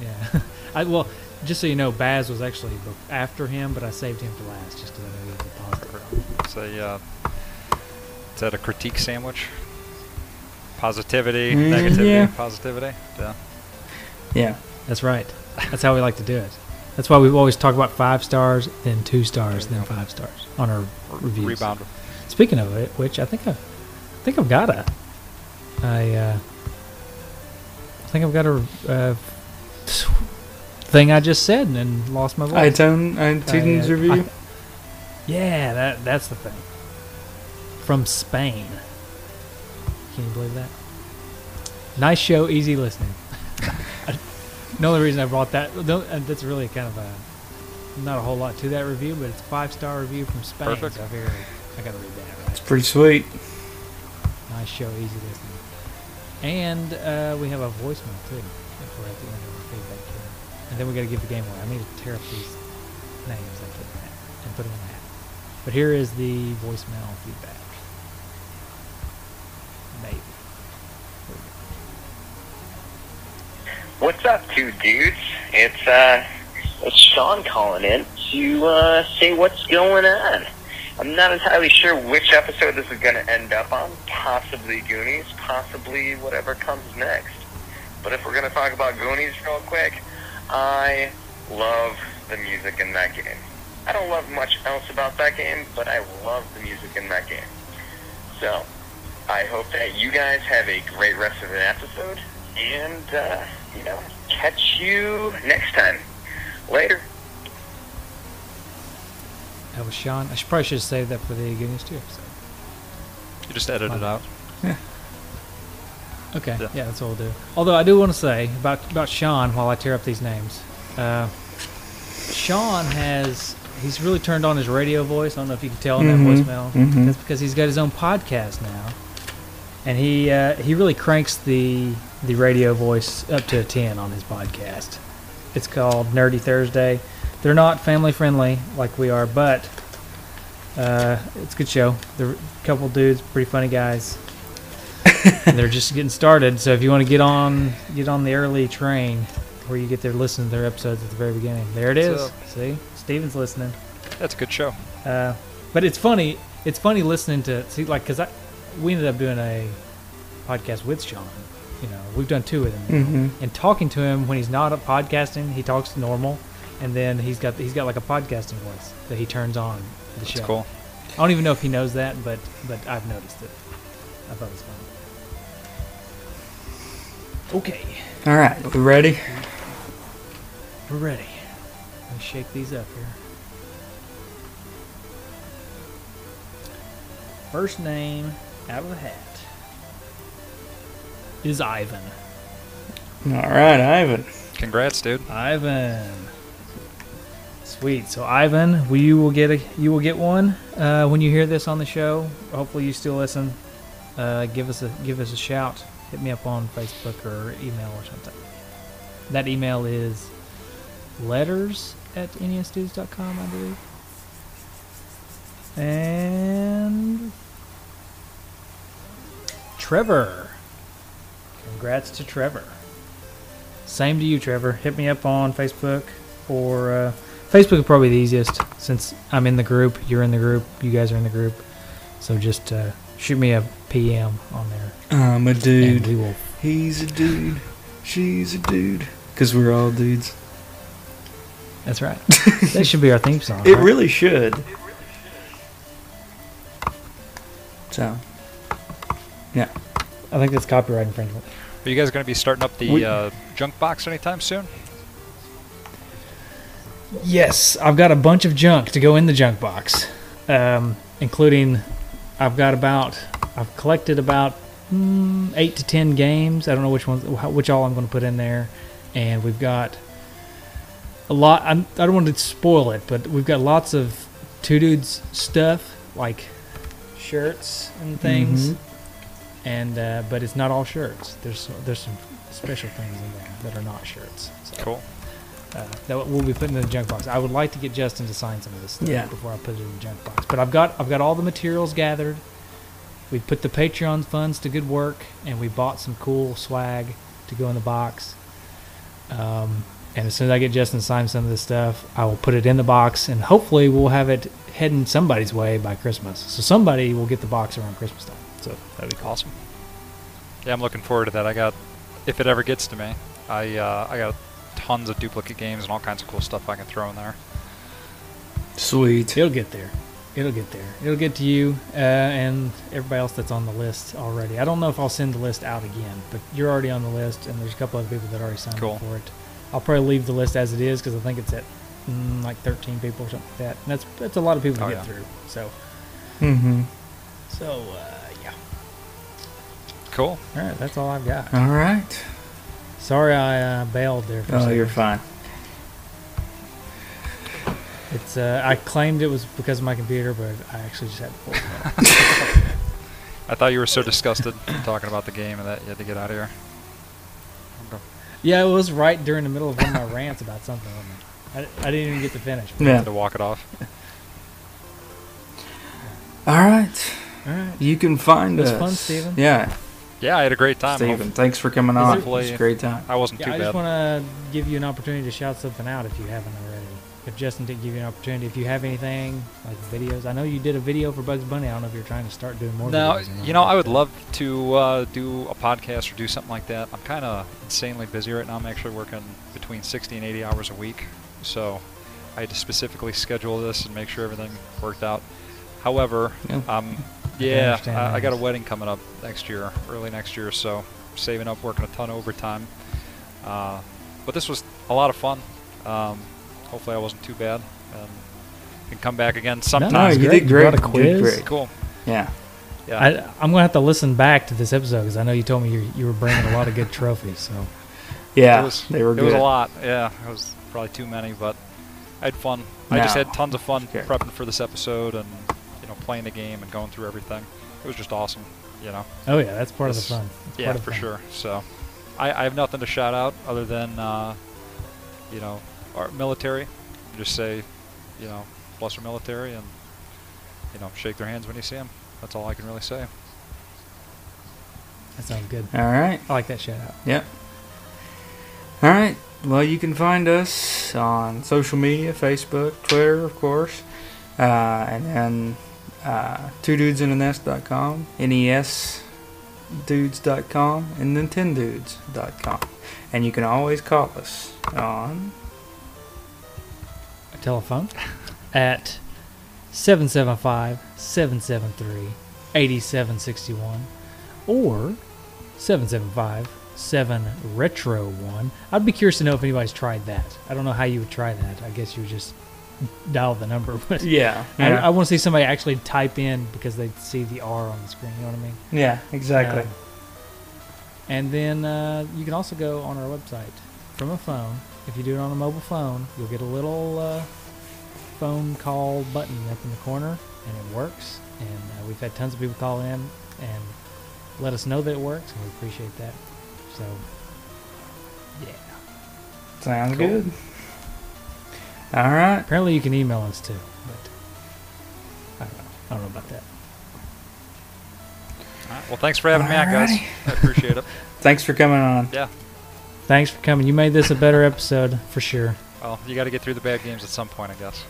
Yeah. I well, just so you know, Baz was actually after him, but I saved him for last just because I knew he was a positive. It's a, uh, is that a critique sandwich? Positivity, Mm, negativity, yeah. positivity. Yeah. Yeah. That's right. That's how we like to do it. That's why we always talk about five stars, then two stars, then five stars on our reviews. Rebound. Speaking of it, which I think I, I think I've got a, a uh, I think I've got a uh, thing I just said and then lost my voice. iTunes, iTunes I- review. I- yeah, that that's the thing. From Spain. Can you believe that? Nice show, easy listening. the only reason I brought that, no, and that's really kind of a not a whole lot to that review, but it's a five star review from Spain. Perfect. So I figured I gotta read that. Right? it's pretty sweet. Nice show, easy listening. And uh, we have a voicemail too. If we're at the end of our feedback here. And then we got to give the game away. I need to tear up these names I put that and put them in the hat. But here is the voicemail feedback. Maybe. What's up, two dudes? It's uh, it's Sean calling in to uh, say what's going on. I'm not entirely sure which episode this is going to end up on. Possibly Goonies, possibly whatever comes next. But if we're going to talk about Goonies real quick, I love the music in that game. I don't love much else about that game, but I love the music in that game. So, I hope that you guys have a great rest of the episode, and, uh, you know, catch you next time. Later. That was Sean. I should probably should have saved that for the Goonies 2 episode. You just edit it out. Yeah. Okay, Yeah. yeah. that's all we'll do. Although I do want to say about about Sean while I tear up these names. Uh, Sean has he's really turned on his radio voice. I don't know if you can tell in that voicemail. mhm. That's because he's got his own podcast now, and he uh, he really cranks the the radio voice up to a ten on his podcast. It's called Nerdy Thursday. They're not family friendly like we are, but uh, it's a good show. They're a couple dudes, pretty funny guys. and they're just getting started. So if you want to get on get on the early train, where you get to listen to their episodes at the very beginning, there it is. See, Steven's listening. That's a good show. Uh, but it's funny. It's funny listening to see like because I we ended up doing a podcast with Sean. You know, we've done two with him, now. Mhm. and talking to him when he's not up podcasting, he talks normal, and then he's got he's got like a podcasting voice that he turns on the show. Cool. I don't even know if he knows that, but but I've noticed it. I thought it was fun. Okay, All right, we ready? we're ready. Let me shake these up here. First name out of the hat is Ivan. All right, Ivan. Congrats, dude. Ivan. Sweet. So Ivan, we you will get a you will get one uh, when you hear this on the show. Hopefully you still listen. Uh, give us a give us a shout. Hit me up on Facebook or email or something. That email is letters at nesdudes.com, I believe. And Trevor. Congrats to Trevor. Same to you, Trevor. Hit me up on Facebook or uh, Facebook is probably the easiest since I'm in the group. You're in the group. You guys are in the group. So just uh, shoot me a PM on there. I'm a dude. will. He's a dude. She's a dude. Because we're all dudes. That's right. that should be our theme song. It right? really should. So, I think that's copyright infringement. Are you guys going to be starting up the We- uh, junk box anytime soon? Yes, I've got a bunch of junk to go in the junk box, um, including I've got about I've collected about mm, eight to ten games. I don't know which ones, which all I'm going to put in there, and we've got a lot. I'm, I don't want to spoil it, but we've got lots of two dudes stuff like shirts and things, Mhm. And uh, but it's not all shirts. There's there's some special things in there that are not shirts. So Cool. uh, that we'll be putting in the junk box. I would like to get Justin to sign some of this stuff Yeah. before I put it in the junk box. But I've got I've got all the materials gathered. We put the Patreon funds to good work, and we bought some cool swag to go in the box. Um, and as soon as I get Justin to sign some of this stuff, I will put it in the box, and hopefully we'll have it heading somebody's way by Christmas. So somebody will get the box around Christmas time. So that'd be cool. Awesome. Yeah, I'm looking forward to that. I got, if it ever gets to me, I uh, I got tons of duplicate games and all kinds of cool stuff I can throw in there. sweet. It'll get there. It'll get there. It'll get to you uh, and everybody else that's on the list already. I don't know if I'll send the list out again, but you're already on the list, and there's a couple other people that already signed Cool. up for it. I'll probably leave the list as it is because I think it's at mm, like 13 people or something like that. And that's that's a lot of people to Oh, get yeah. through. So Mm-hmm. so uh, yeah. Cool. All right, that's all I've got. All right. Sorry I uh, bailed there. For Oh, second. you're fine. It's uh, I claimed it was because of my computer, but I actually just had to pull it. I thought you were so disgusted talking about the game and that you had to get out of here. Yeah, it was right during the middle of one of my rants about something. I, I didn't even get to finish. You Yeah. had to walk it off. All right. All right. You can find It was us. fun, Steven. Yeah, Yeah, I had a great time. Steven. Thanks for coming Is on. it- It was a great time. I wasn't Yeah, too I bad. I just want to give you an opportunity to shout something out if you haven't already. If Justin didn't give you an opportunity, if you have anything like videos, I know you did a video for Bugs Bunny. I don't know if you're trying to start doing more. No, videos you know, I would love to uh, do a podcast or do something like that. I'm kind of insanely busy right now. I'm actually working between 60 and 80 hours a week, so I had to specifically schedule this and make sure everything worked out. However, Yeah. um, yeah, understand I, I got a wedding coming up next year, early next year, so saving up, working a ton of overtime. Uh, but this was a lot of fun. Um, hopefully, I wasn't too bad, and can come back again No, sometime. it's you great. did You great. a You did quiz? great. Cool. Yeah. Yeah. I, I'm gonna have to listen back to this episode because I know you told me you you were bringing a lot of good trophies. So Yeah. it was, they were it good. was a lot. Yeah, it was probably too many, but I had fun. I just had tons of fun Okay. prepping for this episode and you know playing the game and going through everything. It was just awesome. You know. oh yeah, that's part This- of the fun. That's Yeah, part of for fun. sure. So, I, I have nothing to shout out other than uh, you know our military. Just say, you know, bless our military and you know shake their hands when you see them. That's all I can really say. That sounds good. All right. I like that shout out. Yep. All right. Well, you can find us on social media Facebook, Twitter, of course, uh, and then uh, two dudes in a nest.com, NES dudes.com, and nintendudes.com. And you can always call us on A telephone? At 775-773-8761 or 775-7 retro 1 i'd be curious to know if anybody's tried that. I don't know how you would try that. I guess you would just dial the number but yeah, I, I want to see somebody actually type in because they see the r on the screen you know what i mean yeah, exactly. Um, and then uh, you can also go on our website from a phone. If you do it on a mobile phone, you'll get a little uh, phone call button up in the corner, and it works. And uh, we've had tons of people call in and let us know that it works, and we appreciate that. So, yeah. Sounds Cool. good. All right. Apparently, you can email us too, but I don't know. I don't know about that. All right. Well, thanks for having me on, guys. I appreciate it. Thanks for coming on. Yeah. Thanks for coming. You made this a better episode for sure. Well, you got to get through the bad games at some point, I guess.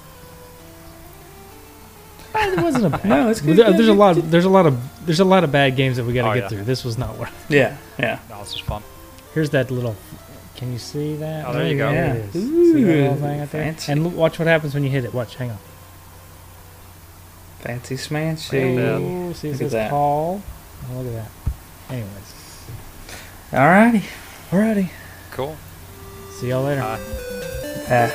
Uh, it wasn't a bad. No, it's good. There- There's a lot. There's a lot of. There's a lot of bad games that we got to Oh, get yeah. through. This was not one. Yeah, yeah. No, this is fun. Here's that little. Can you see that? Oh, there you go. Yeah. it is. see that thing out there? fancy. And look- watch what happens when you hit it. Watch. Hang on. Fancy smancy. bad. Oh, see, it Look at says that. call. Oh, look at that. Anyways. Alrighty. Alrighty. Cool. See y'all later. Uh, Uh,